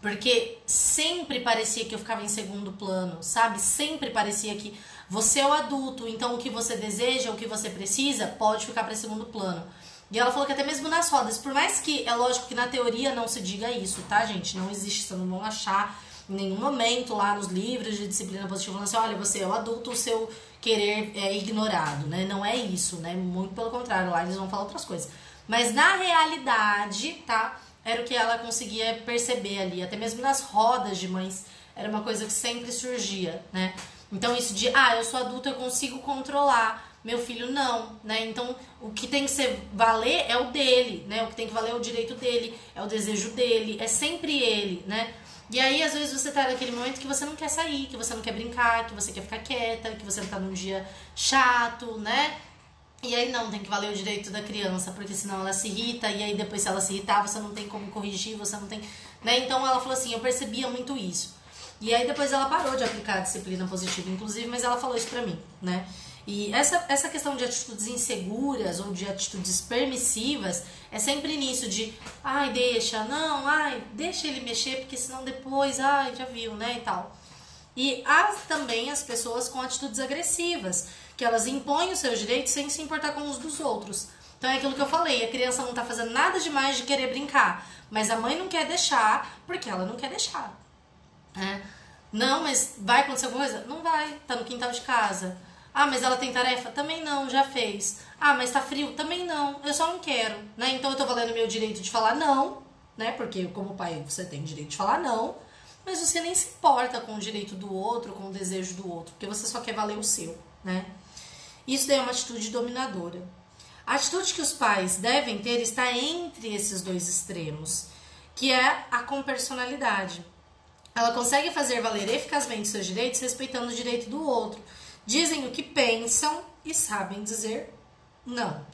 Porque sempre parecia que eu ficava em segundo plano, sabe? Sempre parecia que você é o adulto, então o que você deseja, o que você precisa, pode ficar para segundo plano. E ela falou que até mesmo nas rodas, por mais que é lógico que na teoria não se diga isso, tá, gente? Não existe, você não vão achar em nenhum momento lá nos livros de disciplina positiva falando assim, olha, você é o adulto, o seu querer é ignorado, né? Não é isso, né? Muito pelo contrário, lá eles vão falar outras coisas. Mas na realidade, tá? Era o que ela conseguia perceber ali, até mesmo nas rodas de mães, era uma coisa que sempre surgia, né? Então isso de, ah, eu sou adulto, eu consigo controlar. Meu filho não, né? Então, o que tem que ser valer é o dele, né? O que tem que valer é o direito dele, é o desejo dele, é sempre ele, né? E aí, às vezes, você tá naquele momento que você não quer sair, que você não quer brincar, que você quer ficar quieta, que você tá num dia chato, né? E aí não, tem que valer o direito da criança, porque senão ela se irrita, e aí depois se ela se irritar, você não tem como corrigir, você não tem. Né? Então ela falou assim, eu percebia muito isso. E aí depois ela parou de aplicar a disciplina positiva, inclusive, mas ela falou isso pra mim, né? E essa, essa questão de atitudes inseguras ou de atitudes permissivas é sempre nisso de ai, deixa, não, ai, deixa ele mexer, porque senão depois, ai, já viu, né, e tal. E há também as pessoas com atitudes agressivas, que elas impõem os seus direitos sem se importar com os dos outros. Então é aquilo que eu falei, a criança não tá fazendo nada demais de querer brincar, mas a mãe não quer deixar porque ela não quer deixar. É. Não, mas vai acontecer alguma coisa? Não vai, tá no quintal de casa. Ah, mas ela tem tarefa? Também não, já fez. Ah, mas tá frio? Também não, eu só não quero, né? Então eu tô valendo meu direito de falar não, né? Porque como pai você tem direito de falar não, mas você nem se importa com o direito do outro, com o desejo do outro, porque você só quer valer o seu, né? Isso daí é uma atitude dominadora. A atitude que os pais devem ter está entre esses dois extremos, que é a compersonalidade. Ela consegue fazer valer eficazmente seus direitos respeitando o direito do outro. Dizem o que pensam e sabem dizer não.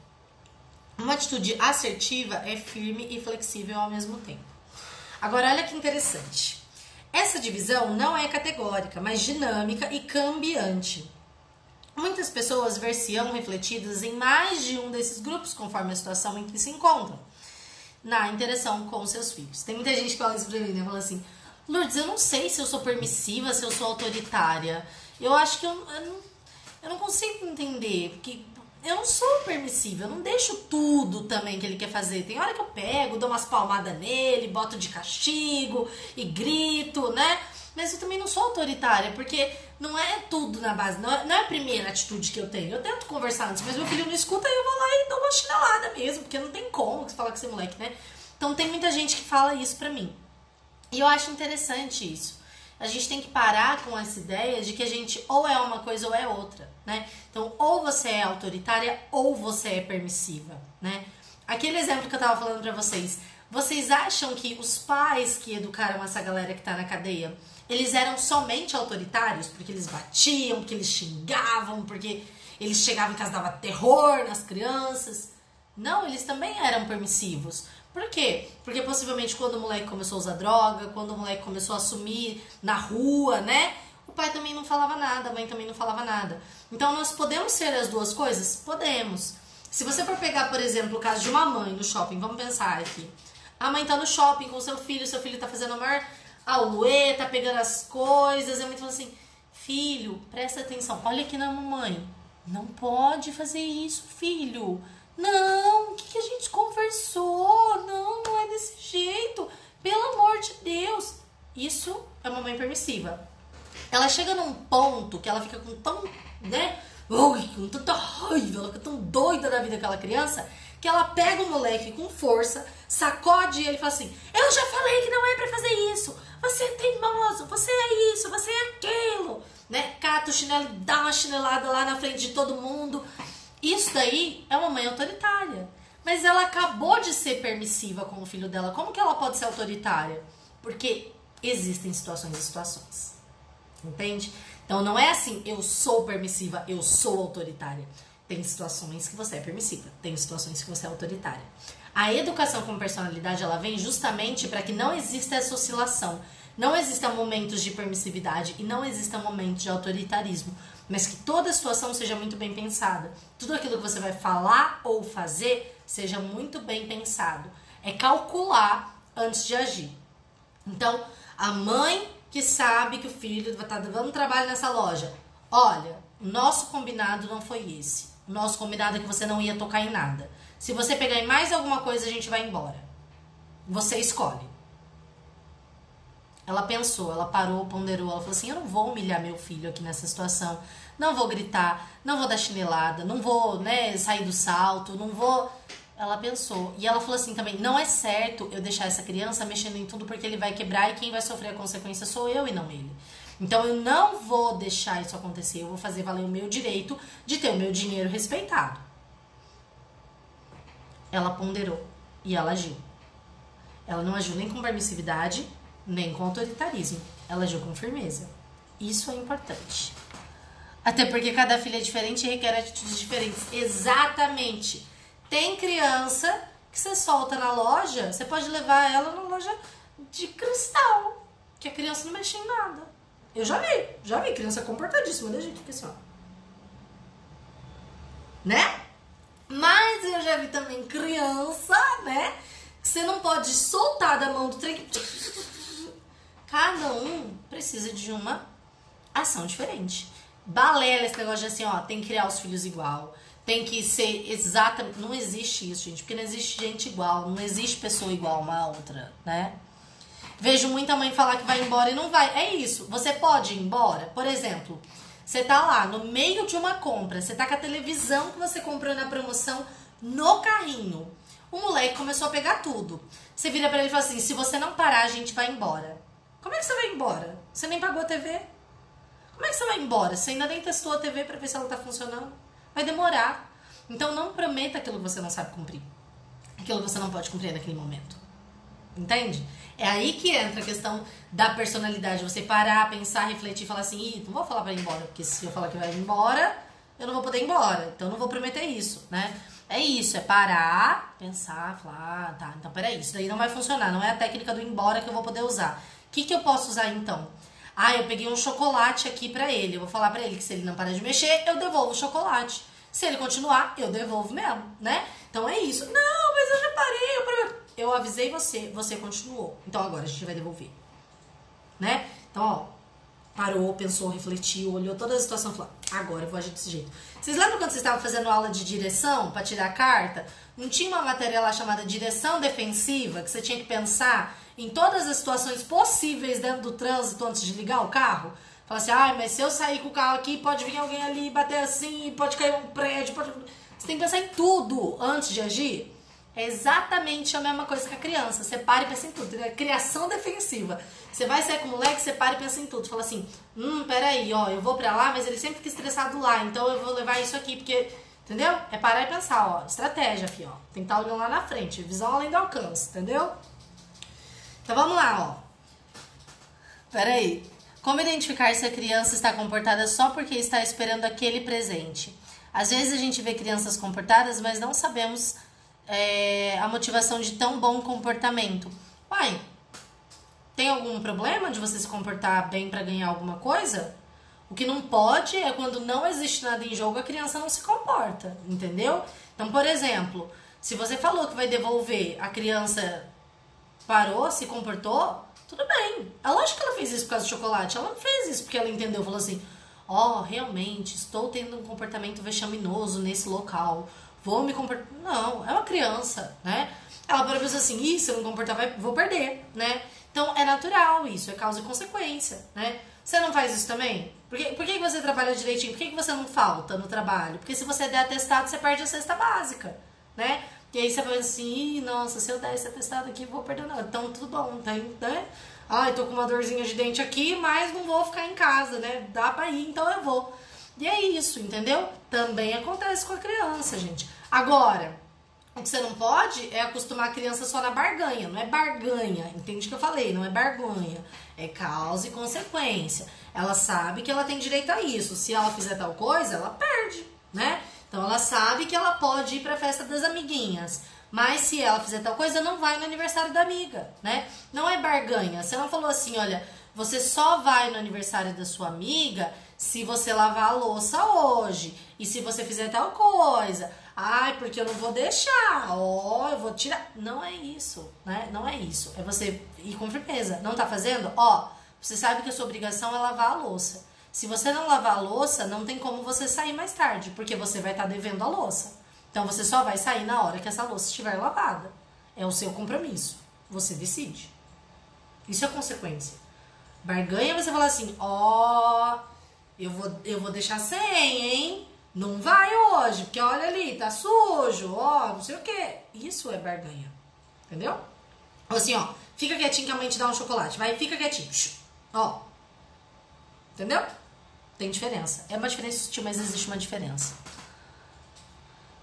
Uma atitude assertiva é firme e flexível ao mesmo tempo. Agora, olha que interessante. Essa divisão não é categórica, mas dinâmica e cambiante. Muitas pessoas ver-se-ão refletidas em mais de um desses grupos, conforme a situação em que se encontram, na interação com seus filhos. Tem muita gente que fala isso pra mim, né? Fala assim, Lourdes, eu não sei se eu sou permissiva, se eu sou autoritária. Eu acho que eu, eu, não, eu não consigo entender, porque eu não sou permissiva, eu não deixo tudo também que ele quer fazer. Tem hora que eu pego, dou umas palmadas nele, boto de castigo e grito, né? Mas eu também não sou autoritária, porque não é tudo na base, não é, não é, a primeira atitude que eu tenho. Eu tento conversar antes, mas meu filho não escuta e eu vou lá e dou uma chinelada mesmo, porque não tem como você falar com esse moleque, né? Então tem muita gente que fala isso pra mim. E eu acho interessante isso. A gente tem que parar com essa ideia de que a gente ou é uma coisa ou é outra, né? Então, ou você é autoritária ou você é permissiva, né? Aquele exemplo que eu tava falando pra vocês. Vocês acham que os pais que educaram essa galera que tá na cadeia eles eram somente autoritários, porque eles batiam, porque eles xingavam, porque eles chegavam em casa davam terror nas crianças. Não, eles também eram permissivos. Por quê? Porque possivelmente quando o moleque começou a usar droga, quando o moleque começou a sumir na rua, né? O pai também não falava nada, a mãe também não falava nada. Então nós podemos ser as duas coisas? Podemos. Se você for pegar, por exemplo, o caso de uma mãe no shopping, vamos pensar aqui. A mãe tá no shopping com seu filho, seu filho tá fazendo a maior a Uê tá pegando as coisas. A mãe fala assim: Filho, presta atenção, olha aqui na mamãe. Não pode fazer isso, filho. Não, o que, que a gente conversou? Não, não é desse jeito. Pelo amor de Deus. Isso é uma mãe permissiva. Ela chega num ponto que ela fica com tão, né? Ui, com tanta raiva, ela fica tão doida da vida daquela criança que ela pega o moleque com força, sacode ele e fala assim: Eu já falei que não é para fazer isso. Você é teimoso, você é isso, você é aquilo. Né? Cata o chinelo dá uma chinelada lá na frente de todo mundo. Isso daí é uma mãe autoritária. Mas ela acabou de ser permissiva com o filho dela. Como que ela pode ser autoritária? Porque existem situações e situações. Entende? Então não é assim, eu sou permissiva, eu sou autoritária. Tem situações que você é permissiva, tem situações que você é autoritária. A educação com personalidade ela vem justamente para que não exista essa oscilação, não existam momentos de permissividade e não existam momentos de autoritarismo, mas que toda situação seja muito bem pensada. Tudo aquilo que você vai falar ou fazer seja muito bem pensado. É calcular antes de agir. Então, a mãe que sabe que o filho estar dando trabalho nessa loja, olha, nosso combinado não foi esse. Nosso combinado é que você não ia tocar em nada. Se você pegar em mais alguma coisa, a gente vai embora. Você escolhe. Ela pensou, ela parou, ponderou, ela falou assim: eu não vou humilhar meu filho aqui nessa situação, não vou gritar, não vou dar chinelada, não vou né, sair do salto, não vou. Ela pensou. E ela falou assim também: não é certo eu deixar essa criança mexendo em tudo porque ele vai quebrar e quem vai sofrer a consequência sou eu e não ele. Então eu não vou deixar isso acontecer, eu vou fazer valer o meu direito de ter o meu dinheiro respeitado. Ela ponderou e ela agiu. Ela não agiu nem com permissividade, nem com autoritarismo. Ela agiu com firmeza. Isso é importante. Até porque cada filho é diferente e requer atitudes diferentes. Exatamente. Tem criança que você solta na loja, você pode levar ela na loja de cristal, que a criança não mexe em nada. Eu já vi, já vi criança comportadíssima da gente, fica assim. Né? Mas eu já vi também criança, né? Que você não pode soltar da mão do trem. Cada um precisa de uma ação diferente. Balela esse negócio de assim, ó, tem que criar os filhos igual. tem que ser exatamente. Não existe isso, gente, porque não existe gente igual, não existe pessoa igual uma outra, né? Vejo muita mãe falar que vai embora e não vai. É isso. Você pode ir embora. Por exemplo, você tá lá no meio de uma compra, você tá com a televisão que você comprou na promoção no carrinho. O moleque começou a pegar tudo. Você vira para ele e fala assim: se você não parar, a gente vai embora. Como é que você vai embora? Você nem pagou a TV? Como é que você vai embora? Você ainda nem testou a TV para ver se ela tá funcionando? Vai demorar. Então não prometa aquilo que você não sabe cumprir. Aquilo que você não pode cumprir naquele momento. Entende? É aí que entra a questão da personalidade. Você parar, pensar, refletir e falar assim: Ih, não vou falar pra ir embora, porque se eu falar que vai embora, eu não vou poder ir embora. Então não vou prometer isso, né? É isso, é parar, pensar, falar, ah, tá, então peraí, isso daí não vai funcionar, não é a técnica do embora que eu vou poder usar. O que, que eu posso usar então? Ah, eu peguei um chocolate aqui pra ele. Eu vou falar pra ele que se ele não parar de mexer, eu devolvo o chocolate. Se ele continuar, eu devolvo mesmo, né? Então é isso. Não, mas eu já parei, eu prometo eu avisei você, você continuou. Então agora a gente vai devolver. Né? Então, ó, parou, pensou, refletiu, olhou toda a situação e falou: agora eu vou agir desse jeito. Vocês lembram quando vocês estavam fazendo aula de direção para tirar a carta? Não tinha uma matéria lá chamada direção defensiva, que você tinha que pensar em todas as situações possíveis dentro do trânsito antes de ligar o carro? Falar assim, ah, mas se eu sair com o carro aqui, pode vir alguém ali bater assim, pode cair um prédio, pode... Você tem que pensar em tudo antes de agir. É exatamente a mesma coisa que a criança. Você para e pensa em tudo. É criação defensiva. Você vai sair com o moleque, você para e pensa em tudo. Fala assim, hum, peraí, ó, eu vou pra lá, mas ele sempre fica estressado lá, então eu vou levar isso aqui, porque. Entendeu? É parar e pensar, ó. Estratégia, fi, ó. Que estar olhando lá na frente. Visão além do alcance, entendeu? Então vamos lá, ó. Peraí. Como identificar se a criança está comportada só porque está esperando aquele presente? Às vezes a gente vê crianças comportadas, mas não sabemos é, a motivação de tão bom comportamento. Pai, tem algum problema de você se comportar bem para ganhar alguma coisa? O que não pode é quando não existe nada em jogo, a criança não se comporta, entendeu? Então, por exemplo, se você falou que vai devolver, a criança parou, se comportou, tudo bem. É lógico que ela fez isso por causa do chocolate. Ela não fez isso porque ela entendeu, falou assim: Ó, oh, realmente, estou tendo um comportamento vexaminoso nesse local vou me comportar. Não, é uma criança, né? Ela para pensar assim, Ih, se eu não comportar, vou perder, né? Então é natural isso, é causa e consequência, né? Você não faz isso também? Por que, por que você trabalha direitinho? Por que, que você não falta no trabalho? Porque se você der atestado, você perde a cesta básica, né? E aí você vai assim, nossa, se eu der esse atestado aqui, vou perder nada. Então tudo bom, tá, né? Ai, tô com uma dorzinha de dente aqui, mas não vou ficar em casa, né? Dá pra ir, então eu vou. E é isso, entendeu? Também acontece com a criança, gente. Agora, o que você não pode é acostumar a criança só na barganha. Não é barganha, entende o que eu falei? Não é barganha. É causa e consequência. Ela sabe que ela tem direito a isso. Se ela fizer tal coisa, ela perde, né? Então ela sabe que ela pode ir para a festa das amiguinhas. Mas se ela fizer tal coisa, não vai no aniversário da amiga, né? Não é barganha. Você não falou assim, olha, você só vai no aniversário da sua amiga se você lavar a louça hoje e se você fizer tal coisa. Ai, porque eu não vou deixar. Ó, oh, eu vou tirar. Não é isso, né? Não é isso. É você ir com firmeza. Não tá fazendo? Ó, você sabe que a sua obrigação é lavar a louça. Se você não lavar a louça, não tem como você sair mais tarde, porque você vai estar tá devendo a louça. Então você só vai sair na hora que essa louça estiver lavada. É o seu compromisso. Você decide. Isso é consequência. Barganha você fala assim, ó, oh, eu vou, eu vou deixar sem, hein? Não vai hoje, porque olha ali, tá sujo, ó, não sei o que. Isso é barganha. Entendeu? Ou assim, ó, fica quietinho que a mãe te dá um chocolate. Vai, fica quietinho. Ó. Entendeu? Tem diferença. É uma diferença sutil, mas existe uma diferença.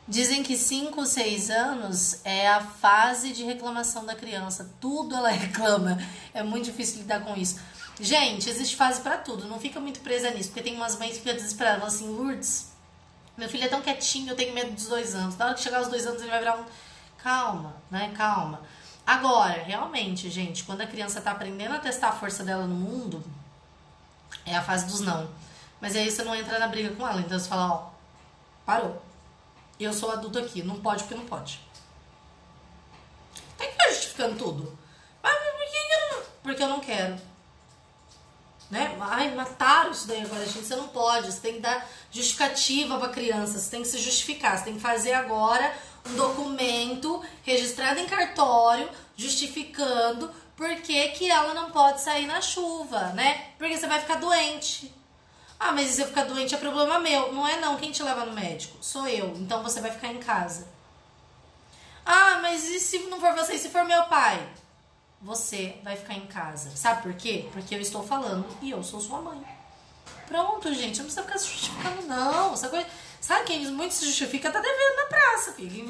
Dizem que 5, 6 anos é a fase de reclamação da criança. Tudo ela reclama. É muito difícil lidar com isso. Gente, existe fase para tudo. Não fica muito presa nisso, porque tem umas mães que ficam desesperadas. Assim, Lourdes, meu filho é tão quietinho, eu tenho medo dos dois anos. Na hora que chegar aos dois anos, ele vai virar um. Calma, né? Calma. Agora, realmente, gente, quando a criança tá aprendendo a testar a força dela no mundo, é a fase dos não. Mas aí você não entra na briga com ela. Então você fala, ó, parou. Eu sou adulto aqui, não pode porque não pode. Tem que ficar justificando tudo. Mas por que eu não. Porque eu não quero né? Ai, mataram isso daí agora, gente. Você não pode. Você tem que dar justificativa pra criança. Você tem que se justificar. Você tem que fazer agora um documento registrado em cartório justificando por que, que ela não pode sair na chuva, né? Porque você vai ficar doente. Ah, mas se eu ficar doente é problema meu. Não é não. Quem te leva no médico? Sou eu. Então você vai ficar em casa. Ah, mas e se não for você? E se for meu pai? Você vai ficar em casa. Sabe por quê? Porque eu estou falando e eu sou sua mãe. Pronto, gente. Não precisa ficar se justificando, não. Essa coisa... Sabe quem muito se justifica? Tá devendo na praça, filho.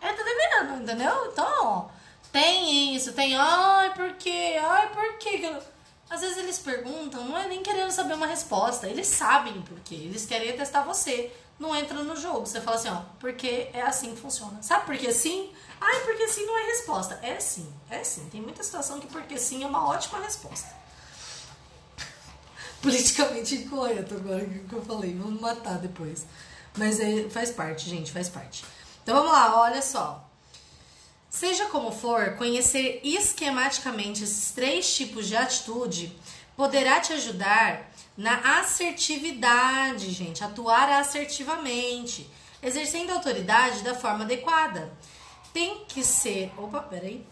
É, tá devendo, entendeu? Então, tem isso, tem. Ai, por quê? Ai, por quê? Às vezes eles perguntam, não é nem querendo saber uma resposta. Eles sabem por quê. Eles querem testar você. Não entra no jogo. Você fala assim, ó, porque é assim que funciona. Sabe por que sim? Ai, porque sim não é resposta. É sim, é sim. Tem muita situação que porque sim é uma ótima resposta. Politicamente incorreto agora que eu falei. Vamos matar depois. Mas é, faz parte, gente, faz parte. Então vamos lá, olha só. Seja como for, conhecer esquematicamente esses três tipos de atitude poderá te ajudar na assertividade, gente, atuar assertivamente, exercendo autoridade da forma adequada. Tem que ser, opa, peraí,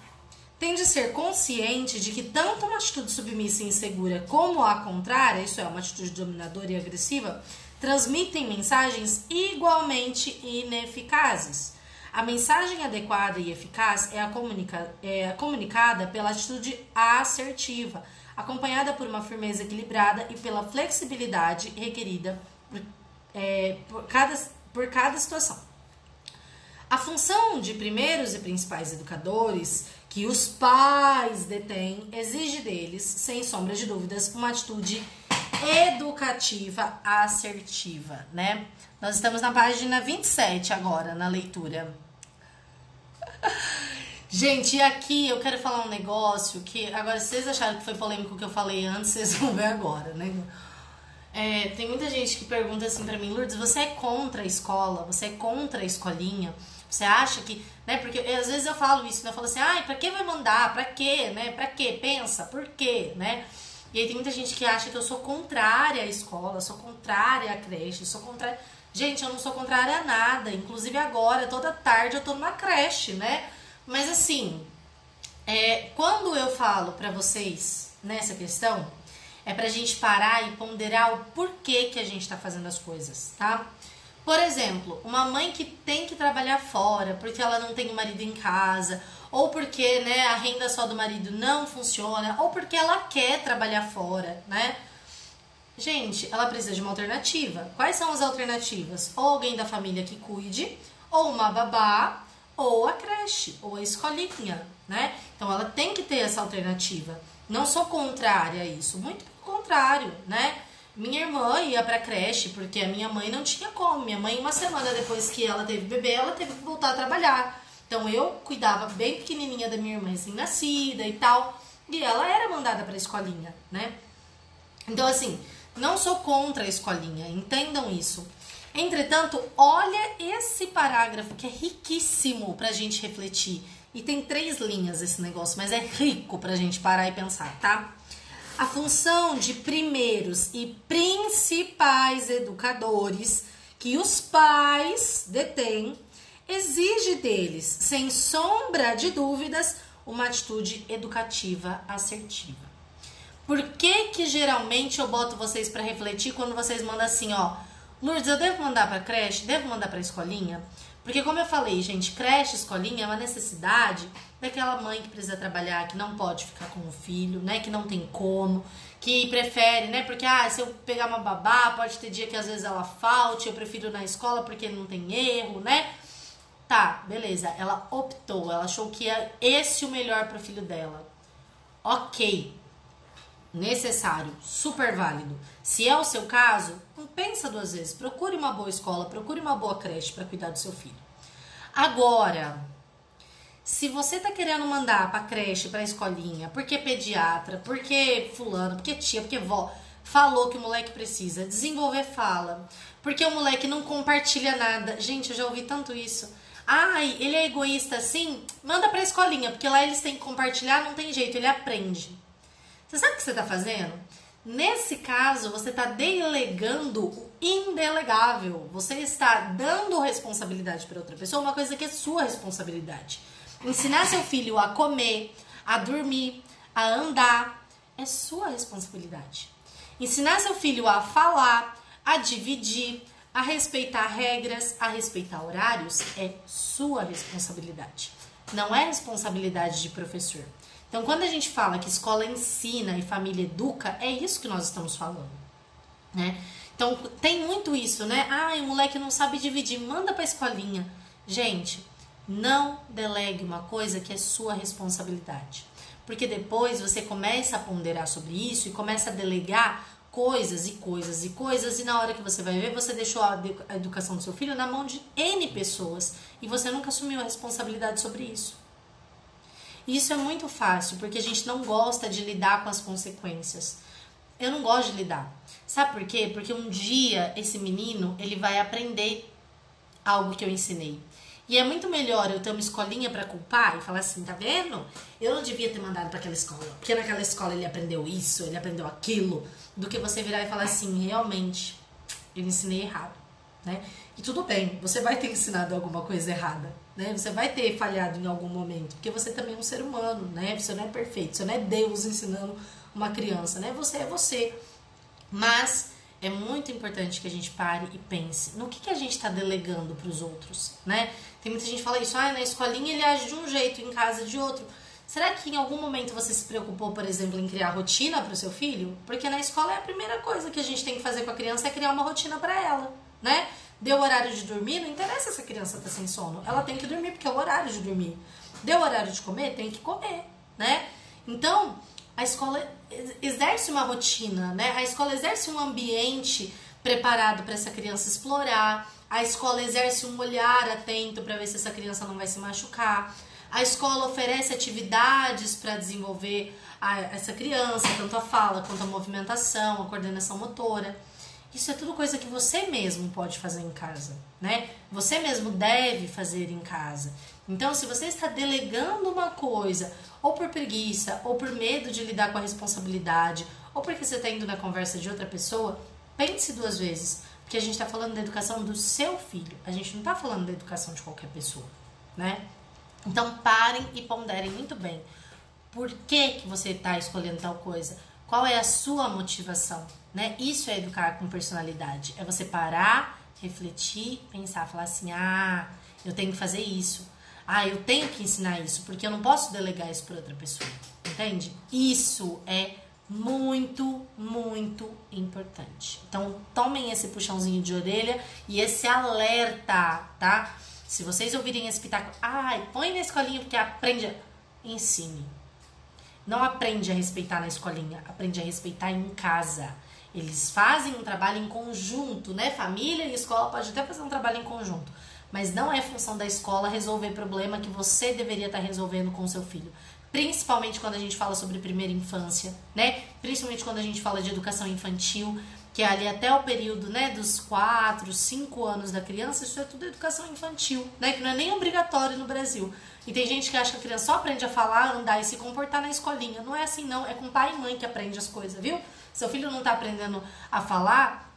tem de ser consciente de que tanto uma atitude submissa e insegura como a contrária, isso é, uma atitude dominadora e agressiva, transmitem mensagens igualmente ineficazes. A mensagem adequada e eficaz é, comunica, é comunicada pela atitude assertiva, acompanhada por uma firmeza equilibrada e pela flexibilidade requerida por, é, por, cada, por cada situação. A função de primeiros e principais educadores que os pais detêm exige deles, sem sombra de dúvidas, uma atitude educativa assertiva, né? Nós estamos na página 27 agora, na leitura. Gente, e aqui eu quero falar um negócio que agora, vocês acharam que foi polêmico que eu falei antes, vocês vão ver agora, né? É, tem muita gente que pergunta assim pra mim, Lourdes, você é contra a escola? Você é contra a escolinha? Você acha que, né? Porque às vezes eu falo isso, né? Eu falo assim, ai, pra que vai mandar? Pra quê, né? Pra quê? Pensa, por quê, né? E aí tem muita gente que acha que eu sou contrária à escola, sou contrária à creche, sou contrária. Gente, eu não sou contrária a nada. Inclusive agora, toda tarde, eu tô numa creche, né? Mas assim, é, quando eu falo para vocês nessa questão, é pra gente parar e ponderar o porquê que a gente tá fazendo as coisas, tá? Por exemplo, uma mãe que tem que trabalhar fora porque ela não tem o marido em casa, ou porque né, a renda só do marido não funciona, ou porque ela quer trabalhar fora, né? Gente, ela precisa de uma alternativa. Quais são as alternativas? Ou alguém da família que cuide, ou uma babá, ou a creche, ou a escolinha, né? Então ela tem que ter essa alternativa. Não sou contrária a isso, muito pelo contrário, né? Minha irmã ia pra creche porque a minha mãe não tinha como. Minha mãe, uma semana depois que ela teve bebê, ela teve que voltar a trabalhar. Então eu cuidava bem pequenininha da minha irmã recém-nascida e tal. E ela era mandada pra escolinha, né? Então, assim, não sou contra a escolinha, entendam isso. Entretanto, olha esse parágrafo que é riquíssimo pra gente refletir. E tem três linhas esse negócio, mas é rico pra gente parar e pensar, tá? A função de primeiros e principais educadores que os pais detêm exige deles, sem sombra de dúvidas, uma atitude educativa assertiva. Por que que geralmente eu boto vocês para refletir quando vocês mandam assim, ó, Lourdes, eu devo mandar para creche, devo mandar para escolinha? Porque como eu falei, gente, creche, escolinha é uma necessidade daquela mãe que precisa trabalhar, que não pode ficar com o filho, né, que não tem como, que prefere, né, porque ah, se eu pegar uma babá, pode ter dia que às vezes ela falte, eu prefiro na escola porque não tem erro, né? Tá, beleza. Ela optou, ela achou que é esse o melhor para o filho dela. OK. Necessário, super válido. Se é o seu caso, pensa duas vezes. Procure uma boa escola, procure uma boa creche para cuidar do seu filho. Agora, se você tá querendo mandar para creche, para escolinha, porque pediatra, porque fulano, porque tia, porque vó, falou que o moleque precisa desenvolver fala, porque o moleque não compartilha nada. Gente, eu já ouvi tanto isso. Ai, ele é egoísta assim? Manda pra escolinha, porque lá eles têm que compartilhar, não tem jeito, ele aprende. Você sabe o que você está fazendo? Nesse caso, você está delegando o indelegável. Você está dando responsabilidade para outra pessoa, uma coisa que é sua responsabilidade. Ensinar seu filho a comer, a dormir, a andar, é sua responsabilidade. Ensinar seu filho a falar, a dividir, a respeitar regras, a respeitar horários, é sua responsabilidade. Não é responsabilidade de professor. Então, quando a gente fala que escola ensina e família educa, é isso que nós estamos falando, né? Então, tem muito isso, né? Ah, o moleque não sabe dividir, manda pra escolinha. Gente, não delegue uma coisa que é sua responsabilidade. Porque depois você começa a ponderar sobre isso e começa a delegar coisas e coisas e coisas, e na hora que você vai ver, você deixou a educação do seu filho na mão de N pessoas e você nunca assumiu a responsabilidade sobre isso. Isso é muito fácil, porque a gente não gosta de lidar com as consequências. Eu não gosto de lidar. Sabe por quê? Porque um dia esse menino, ele vai aprender algo que eu ensinei. E é muito melhor eu ter uma escolinha para culpar e falar assim, tá vendo? Eu não devia ter mandado para aquela escola, porque naquela escola ele aprendeu isso, ele aprendeu aquilo, do que você virar e falar assim, realmente, eu ensinei errado, né? E tudo bem, você vai ter ensinado alguma coisa errada, né? Você vai ter falhado em algum momento, porque você também é um ser humano, né? Você não é perfeito, você não é Deus ensinando uma criança, né? Você é você. Mas é muito importante que a gente pare e pense no que, que a gente está delegando para os outros, né? Tem muita gente que fala isso, ah, na escolinha ele age de um jeito, em casa de outro. Será que em algum momento você se preocupou, por exemplo, em criar rotina para o seu filho? Porque na escola é a primeira coisa que a gente tem que fazer com a criança é criar uma rotina para ela, né? Deu horário de dormir, não interessa se a criança tá sem sono. Ela tem que dormir porque é o horário de dormir. Deu horário de comer, tem que comer, né? Então, a escola exerce uma rotina, né? A escola exerce um ambiente preparado para essa criança explorar. A escola exerce um olhar atento para ver se essa criança não vai se machucar. A escola oferece atividades para desenvolver a, essa criança, tanto a fala quanto a movimentação, a coordenação motora. Isso é tudo coisa que você mesmo pode fazer em casa, né? Você mesmo deve fazer em casa. Então, se você está delegando uma coisa, ou por preguiça, ou por medo de lidar com a responsabilidade, ou porque você está indo na conversa de outra pessoa, pense duas vezes. Porque a gente está falando da educação do seu filho, a gente não está falando da educação de qualquer pessoa, né? Então, parem e ponderem muito bem. Por que, que você está escolhendo tal coisa? Qual é a sua motivação? Né? Isso é educar com personalidade. É você parar, refletir, pensar, falar assim: ah, eu tenho que fazer isso. Ah, eu tenho que ensinar isso, porque eu não posso delegar isso para outra pessoa. Entende? Isso é muito, muito importante. Então, tomem esse puxãozinho de orelha e esse alerta, tá? Se vocês ouvirem esse pitaco, ai, põe na escolinha porque aprende. Ensine não aprende a respeitar na escolinha, aprende a respeitar em casa. Eles fazem um trabalho em conjunto, né? Família e escola pode até fazer um trabalho em conjunto, mas não é função da escola resolver problema que você deveria estar resolvendo com o seu filho. Principalmente quando a gente fala sobre primeira infância, né? Principalmente quando a gente fala de educação infantil, que é ali até o período, né, dos 4, 5 anos da criança, isso é tudo educação infantil, né? Que não é nem obrigatório no Brasil. E tem gente que acha que a criança só aprende a falar, andar e se comportar na escolinha. Não é assim, não. É com pai e mãe que aprende as coisas, viu? Seu filho não tá aprendendo a falar,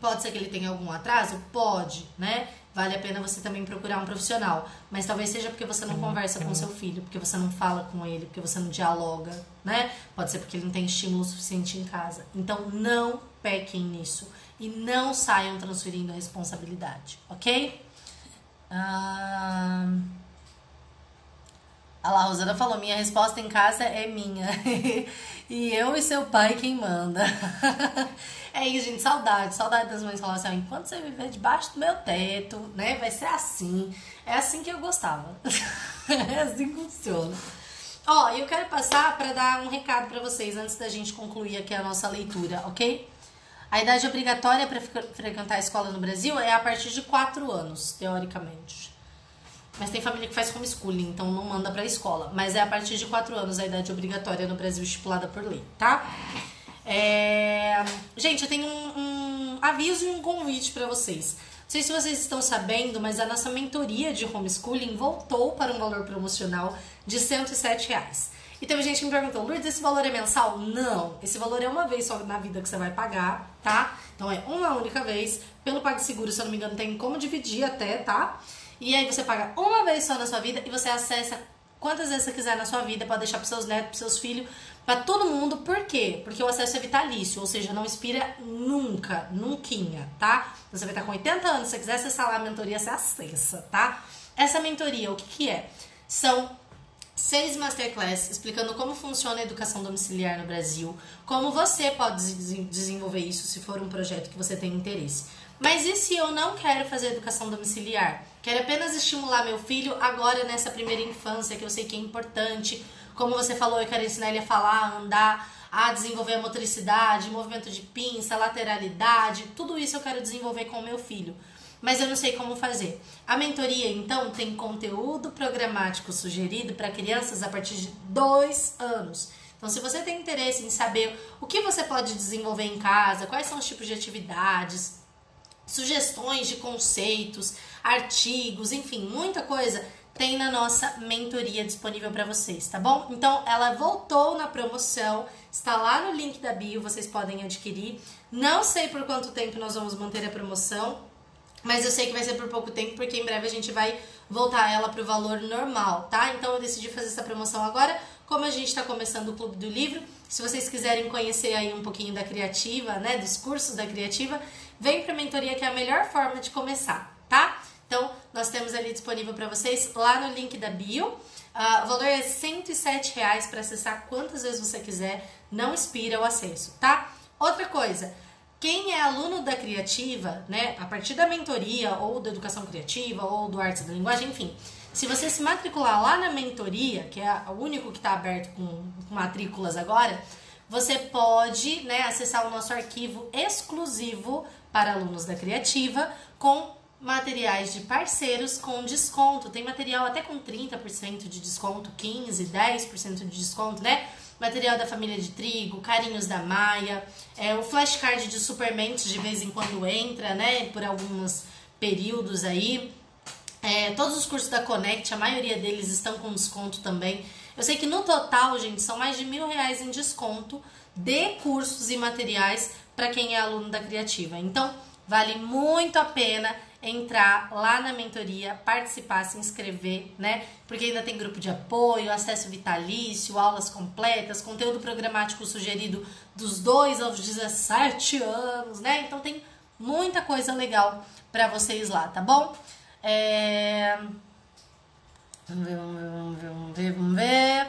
pode ser que ele tenha algum atraso? Pode, né? Vale a pena você também procurar um profissional. Mas talvez seja porque você não conversa com seu filho, porque você não fala com ele, porque você não dialoga, né? Pode ser porque ele não tem estímulo suficiente em casa. Então não pequem nisso. E não saiam transferindo a responsabilidade, ok? Ah... A La Rosana falou: minha resposta em casa é minha. e eu e seu pai quem manda. é isso, gente. Saudade. Saudade das mães falando assim: enquanto você viver debaixo do meu teto, né? Vai ser assim. É assim que eu gostava. é assim que funciona. Ó, eu quero passar para dar um recado para vocês antes da gente concluir aqui a nossa leitura, ok? A idade obrigatória para frequentar a escola no Brasil é a partir de 4 anos, teoricamente. Mas tem família que faz homeschooling, então não manda pra escola. Mas é a partir de 4 anos a idade obrigatória no Brasil estipulada por lei, tá? É... Gente, eu tenho um, um aviso e um convite para vocês. Não sei se vocês estão sabendo, mas a nossa mentoria de homeschooling voltou para um valor promocional de 107 reais. E teve gente me perguntou, Lourdes, esse valor é mensal? Não, esse valor é uma vez só na vida que você vai pagar, tá? Então é uma única vez. Pelo PagSeguro, se eu não me engano, tem como dividir até, tá? E aí você paga uma vez só na sua vida e você acessa quantas vezes você quiser na sua vida, pode deixar para seus netos, para seus filhos, para todo mundo. Por quê? Porque o acesso é vitalício, ou seja, não expira nunca, nunca, tá? Você vai estar com 80 anos, se você quiser acessar lá a mentoria, você acessa, tá? Essa mentoria, o que que é? São seis masterclass explicando como funciona a educação domiciliar no Brasil, como você pode desenvolver isso se for um projeto que você tem interesse. Mas e se eu não quero fazer educação domiciliar? Quero apenas estimular meu filho agora nessa primeira infância, que eu sei que é importante. Como você falou, eu quero ensinar ele a falar, a andar, a desenvolver a motricidade, movimento de pinça, lateralidade, tudo isso eu quero desenvolver com o meu filho mas eu não sei como fazer. A mentoria, então, tem conteúdo programático sugerido para crianças a partir de dois anos. Então, se você tem interesse em saber o que você pode desenvolver em casa, quais são os tipos de atividades, sugestões de conceitos, artigos, enfim, muita coisa tem na nossa mentoria disponível para vocês, tá bom? Então, ela voltou na promoção, está lá no link da bio, vocês podem adquirir. Não sei por quanto tempo nós vamos manter a promoção, mas eu sei que vai ser por pouco tempo, porque em breve a gente vai voltar ela para o valor normal, tá? Então eu decidi fazer essa promoção agora. Como a gente está começando o Clube do Livro, se vocês quiserem conhecer aí um pouquinho da criativa, né, dos cursos da criativa, vem para a mentoria que é a melhor forma de começar? Então, nós temos ali disponível para vocês lá no link da bio. Uh, o valor é 107 reais para acessar quantas vezes você quiser, não expira o acesso, tá? Outra coisa, quem é aluno da criativa, né, a partir da mentoria ou da educação criativa ou do artes da linguagem, enfim, se você se matricular lá na mentoria, que é o único que está aberto com, com matrículas agora, você pode né, acessar o nosso arquivo exclusivo para alunos da criativa com materiais de parceiros com desconto. Tem material até com 30% de desconto, 15%, 10% de desconto, né? material da família de trigo, carinhos da Maia, é, o flashcard de Supermentes de vez em quando entra, né, por alguns períodos aí. É, todos os cursos da Connect, a maioria deles estão com desconto também. Eu sei que no total, gente, são mais de mil reais em desconto de cursos e materiais para quem é aluno da Criativa. Então, vale muito a pena entrar lá na mentoria, participar, se inscrever, né? Porque ainda tem grupo de apoio, acesso vitalício, aulas completas, conteúdo programático sugerido dos 2 aos 17 anos, né? Então tem muita coisa legal para vocês lá, tá bom? É... Vamos ver, vamos ver, vamos ver, vamos ver, vamos ver.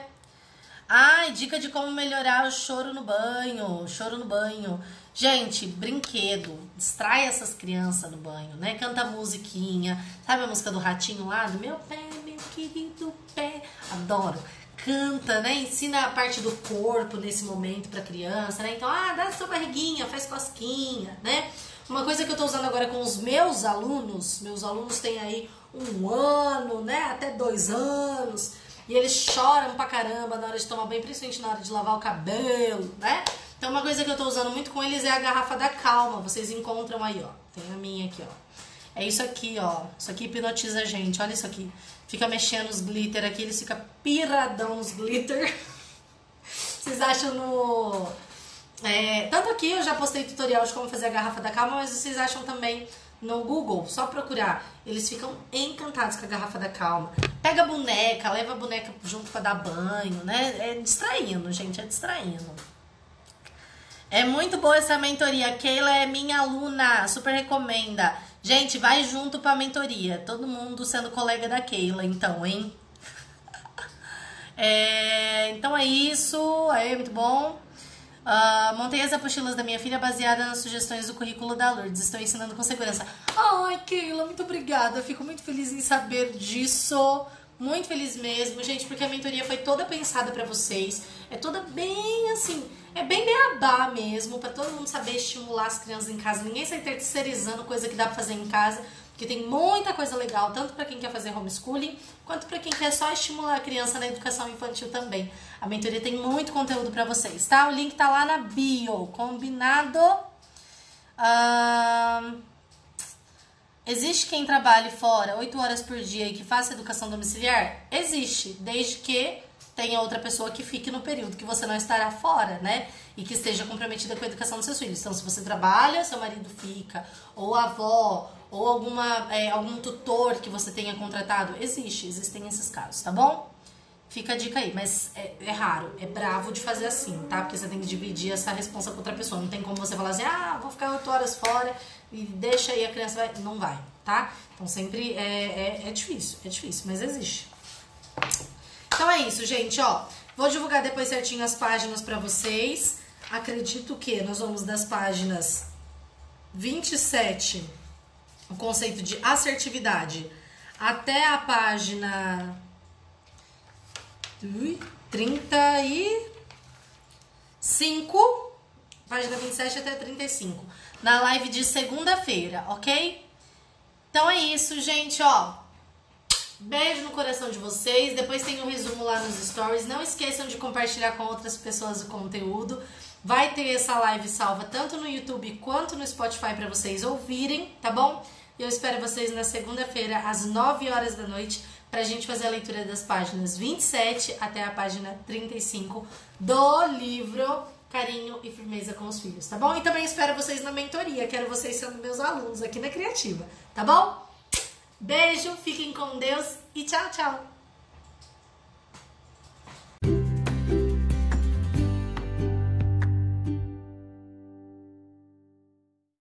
Ai, dica de como melhorar o choro no banho, choro no banho. Gente, brinquedo, distrai essas crianças no banho, né? Canta musiquinha, sabe a música do ratinho lá? Do meu pé, meu querido pé. Adoro. Canta, né? Ensina a parte do corpo nesse momento pra criança, né? Então, ah, dá sua barriguinha, faz cosquinha, né? Uma coisa que eu tô usando agora com os meus alunos, meus alunos têm aí um ano, né? Até dois anos. E eles choram pra caramba na hora de tomar banho, principalmente na hora de lavar o cabelo, né? Então, uma coisa que eu tô usando muito com eles é a garrafa da calma. Vocês encontram aí, ó. Tem a minha aqui, ó. É isso aqui, ó. Isso aqui hipnotiza a gente. Olha isso aqui. Fica mexendo os glitter aqui, eles ficam piradão nos glitter. Vocês acham no. É, tanto aqui eu já postei tutorial de como fazer a garrafa da calma, mas vocês acham também no Google, só procurar. Eles ficam encantados com a garrafa da calma. Pega a boneca, leva a boneca junto pra dar banho, né? É distraindo, gente, é distraindo. É muito boa essa mentoria. Keila é minha aluna, super recomenda. Gente, vai junto pra mentoria. Todo mundo sendo colega da Keila, então, hein? É, então é isso. É muito bom. Uh, montei as apostilas da minha filha baseada nas sugestões do currículo da Lourdes. Estou ensinando com segurança. Ai, Keila, muito obrigada. Fico muito feliz em saber disso. Muito feliz mesmo, gente, porque a mentoria foi toda pensada para vocês. É toda bem assim, é bem beabá mesmo, para todo mundo saber estimular as crianças em casa. Ninguém sai terceirizando coisa que dá para fazer em casa, porque tem muita coisa legal, tanto para quem quer fazer homeschooling, quanto para quem quer só estimular a criança na educação infantil também. A mentoria tem muito conteúdo para vocês, tá? O link tá lá na bio, combinado? Uh... Existe quem trabalhe fora 8 horas por dia e que faça educação domiciliar? Existe, desde que tenha outra pessoa que fique no período que você não estará fora, né? E que esteja comprometida com a educação dos seus filhos. Então, se você trabalha, seu marido fica, ou a avó, ou alguma, é, algum tutor que você tenha contratado, existe, existem esses casos, tá bom? Fica a dica aí, mas é, é, raro, é bravo de fazer assim, tá? Porque você tem que dividir essa responsa com outra pessoa. Não tem como você falar assim, ah, vou ficar 8 horas fora e deixa aí a criança vai. Não vai, tá? Então sempre é, é, é difícil, é difícil, mas existe. Então é isso, gente, ó. Vou divulgar depois certinho as páginas para vocês. Acredito que nós vamos das páginas 27, o conceito de assertividade, até a página 35, página 27 até 35, na live de segunda-feira, ok? Então é isso, gente, ó. Beijo no coração de vocês. Depois tem o um resumo lá nos stories. Não esqueçam de compartilhar com outras pessoas o conteúdo. Vai ter essa live salva tanto no YouTube quanto no Spotify para vocês ouvirem, tá bom? E eu espero vocês na segunda-feira, às 9 horas da noite, para a gente fazer a leitura das páginas 27 até a página 35 do livro Carinho e Firmeza com os Filhos, tá bom? E também espero vocês na mentoria. Quero vocês sendo meus alunos aqui na Criativa, tá bom? Beijo, fiquem com Deus e tchau, tchau!